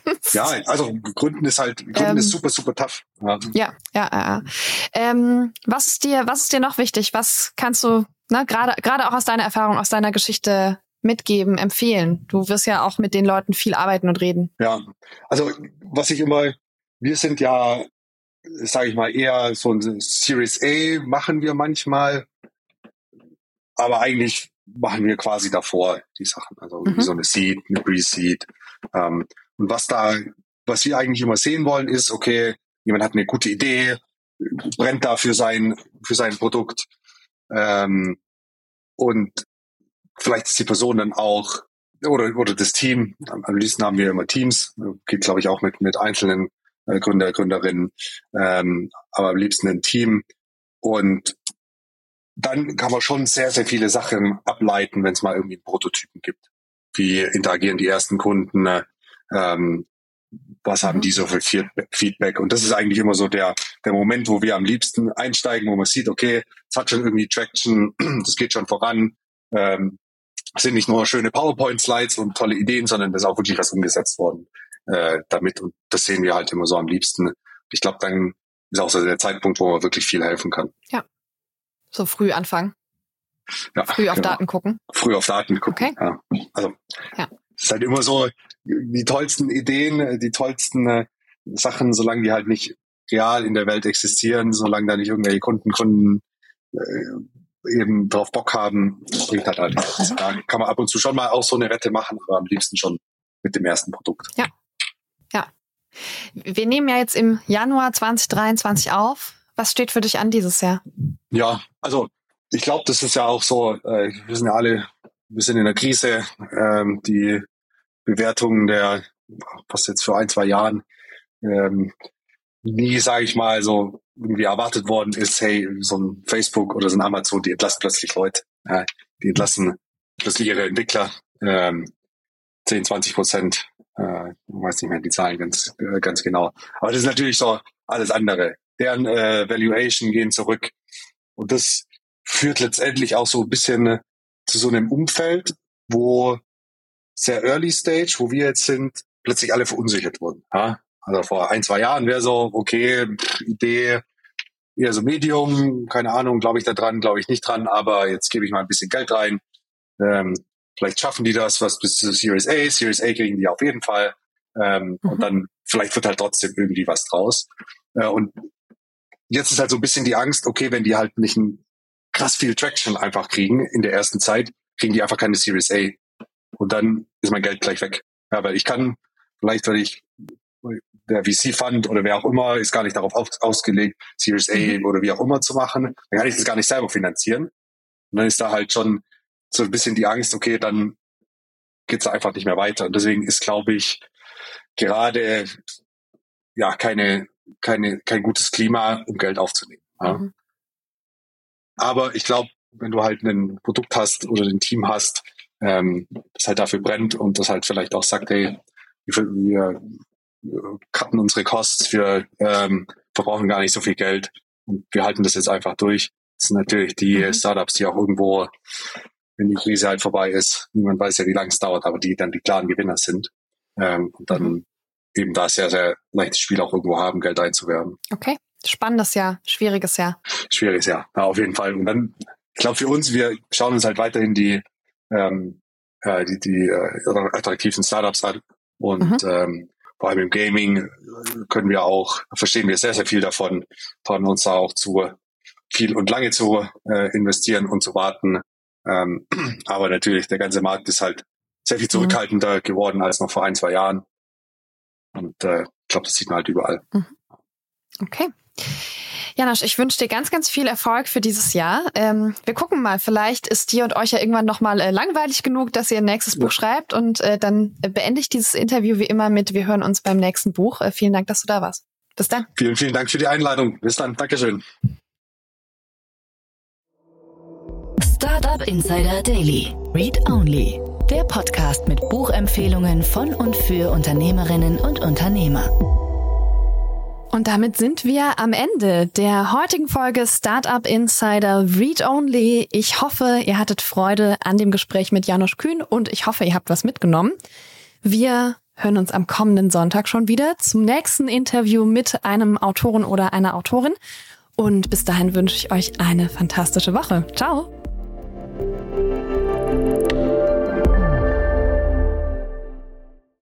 ernst. Ja, also Gründen ist halt, Gründen ähm, ist super, super tough. Ja, ja, ja. ja. Ähm, was ist dir, was ist dir noch wichtig? Was kannst du, ne, gerade, gerade auch aus deiner Erfahrung, aus deiner Geschichte mitgeben, empfehlen? Du wirst ja auch mit den Leuten viel arbeiten und reden. Ja, also was ich immer, wir sind ja, sage ich mal, eher so ein Series A machen wir manchmal aber eigentlich machen wir quasi davor die Sachen. Also mhm. wie so eine Seed, eine Pre-Seed. Ähm, und was da, was wir eigentlich immer sehen wollen, ist, okay, jemand hat eine gute Idee, brennt da für sein, für sein Produkt. Ähm, und vielleicht ist die Person dann auch, oder, oder das Team, am liebsten haben wir immer Teams, geht glaube ich auch mit, mit einzelnen äh, Gründer, Gründerinnen, ähm, aber am liebsten ein Team. Und dann kann man schon sehr, sehr viele Sachen ableiten, wenn es mal irgendwie einen Prototypen gibt. Wie interagieren die ersten Kunden, äh, ähm, was haben die so für Feedback? Und das ist eigentlich immer so der, der Moment, wo wir am liebsten einsteigen, wo man sieht, okay, es hat schon irgendwie Traction, das geht schon voran. Ähm, sind nicht nur schöne PowerPoint-Slides und tolle Ideen, sondern es ist auch wirklich was umgesetzt worden äh, damit. Und das sehen wir halt immer so am liebsten. Ich glaube, dann ist auch so der Zeitpunkt, wo man wirklich viel helfen kann. Ja, so früh anfangen. Ja, früh auf genau. Daten gucken. Früh auf Daten gucken. Okay. Ja. Also ja. es ist halt immer so die tollsten Ideen, die tollsten äh, Sachen, solange die halt nicht real in der Welt existieren, solange da nicht irgendwelche Kunden, Kunden äh, eben drauf Bock haben, bringt halt halt nichts. Mhm. Da kann man ab und zu schon mal auch so eine Wette machen, aber am liebsten schon mit dem ersten Produkt. Ja. Ja. Wir nehmen ja jetzt im Januar 2023 auf. Was steht für dich an dieses Jahr? Ja, also ich glaube, das ist ja auch so, äh, wir sind ja alle, wir sind in der Krise, ähm, die Bewertungen der, was jetzt für ein, zwei Jahren, ähm, nie, sage ich mal, so irgendwie erwartet worden ist, hey, so ein Facebook oder so ein Amazon, die entlassen plötzlich Leute, ja, die entlassen plötzlich ihre Entwickler, ähm, 10, 20 Prozent, äh, ich weiß nicht mehr die Zahlen ganz, äh, ganz genau. Aber das ist natürlich so alles andere deren äh, Valuation gehen zurück. Und das führt letztendlich auch so ein bisschen äh, zu so einem Umfeld, wo sehr early stage, wo wir jetzt sind, plötzlich alle verunsichert wurden. Ja? Also vor ein, zwei Jahren wäre so, okay, Idee, eher so Medium, keine Ahnung, glaube ich da dran, glaube ich nicht dran, aber jetzt gebe ich mal ein bisschen Geld rein. Ähm, vielleicht schaffen die das, was bis zu Series A, Series A kriegen die auf jeden Fall. Ähm, mhm. Und dann vielleicht wird halt trotzdem irgendwie was draus. Äh, und Jetzt ist halt so ein bisschen die Angst, okay, wenn die halt nicht ein krass viel Traction einfach kriegen in der ersten Zeit, kriegen die einfach keine Series A. Und dann ist mein Geld gleich weg. Ja, weil ich kann, vielleicht, weil ich, der VC-Fund oder wer auch immer ist gar nicht darauf aus, ausgelegt, Series A mhm. oder wie auch immer zu machen, dann kann ich das gar nicht selber finanzieren. Und dann ist da halt schon so ein bisschen die Angst, okay, dann geht's einfach nicht mehr weiter. Und deswegen ist, glaube ich, gerade ja keine, keine, kein gutes Klima, um Geld aufzunehmen. Ja. Mhm. Aber ich glaube, wenn du halt ein Produkt hast oder ein Team hast, ähm, das halt dafür brennt und das halt vielleicht auch sagt, hey, wir cutten unsere Costs, wir ähm, verbrauchen gar nicht so viel Geld und wir halten das jetzt einfach durch. Das sind natürlich die mhm. Startups, die auch irgendwo, wenn die Krise halt vorbei ist, niemand weiß ja, wie lange es dauert, aber die dann die klaren Gewinner sind. Ähm, und dann mhm. eben da sehr, sehr leichtes Spiel auch irgendwo haben, Geld einzuwerben. Okay. Spannendes Jahr, schwieriges Jahr. Schwieriges Jahr, ja, auf jeden Fall. Und dann, ich glaube für uns, wir schauen uns halt weiterhin die, ähm, äh, die, die äh, attraktiven Startups an. Und mhm. ähm, vor allem im Gaming können wir auch, verstehen wir sehr, sehr viel davon, trauen uns da auch zu viel und lange zu äh, investieren und zu warten. Ähm, aber natürlich, der ganze Markt ist halt sehr viel mhm. zurückhaltender mhm. geworden als noch vor ein, zwei Jahren. Und äh, ich glaube, das sieht man halt überall. Mhm. Okay. Janosch, ich wünsche dir ganz, ganz viel Erfolg für dieses Jahr. Ähm, wir gucken mal, vielleicht ist dir und euch ja irgendwann nochmal äh, langweilig genug, dass ihr ein nächstes Buch schreibt und äh, dann äh, beende ich dieses Interview wie immer mit, wir hören uns beim nächsten Buch. Äh, vielen Dank, dass du da warst. Bis dann. Vielen, vielen Dank für die Einladung. Bis dann. Dankeschön. Startup Insider Daily. Read Only. Der Podcast mit Buchempfehlungen von und für Unternehmerinnen und Unternehmer. Und damit sind wir am Ende der heutigen Folge Startup Insider Read Only. Ich hoffe, ihr hattet Freude an dem Gespräch mit Janusz Kühn und ich hoffe, ihr habt was mitgenommen. Wir hören uns am kommenden Sonntag schon wieder zum nächsten Interview mit einem Autoren oder einer Autorin. Und bis dahin wünsche ich euch eine fantastische Woche. Ciao!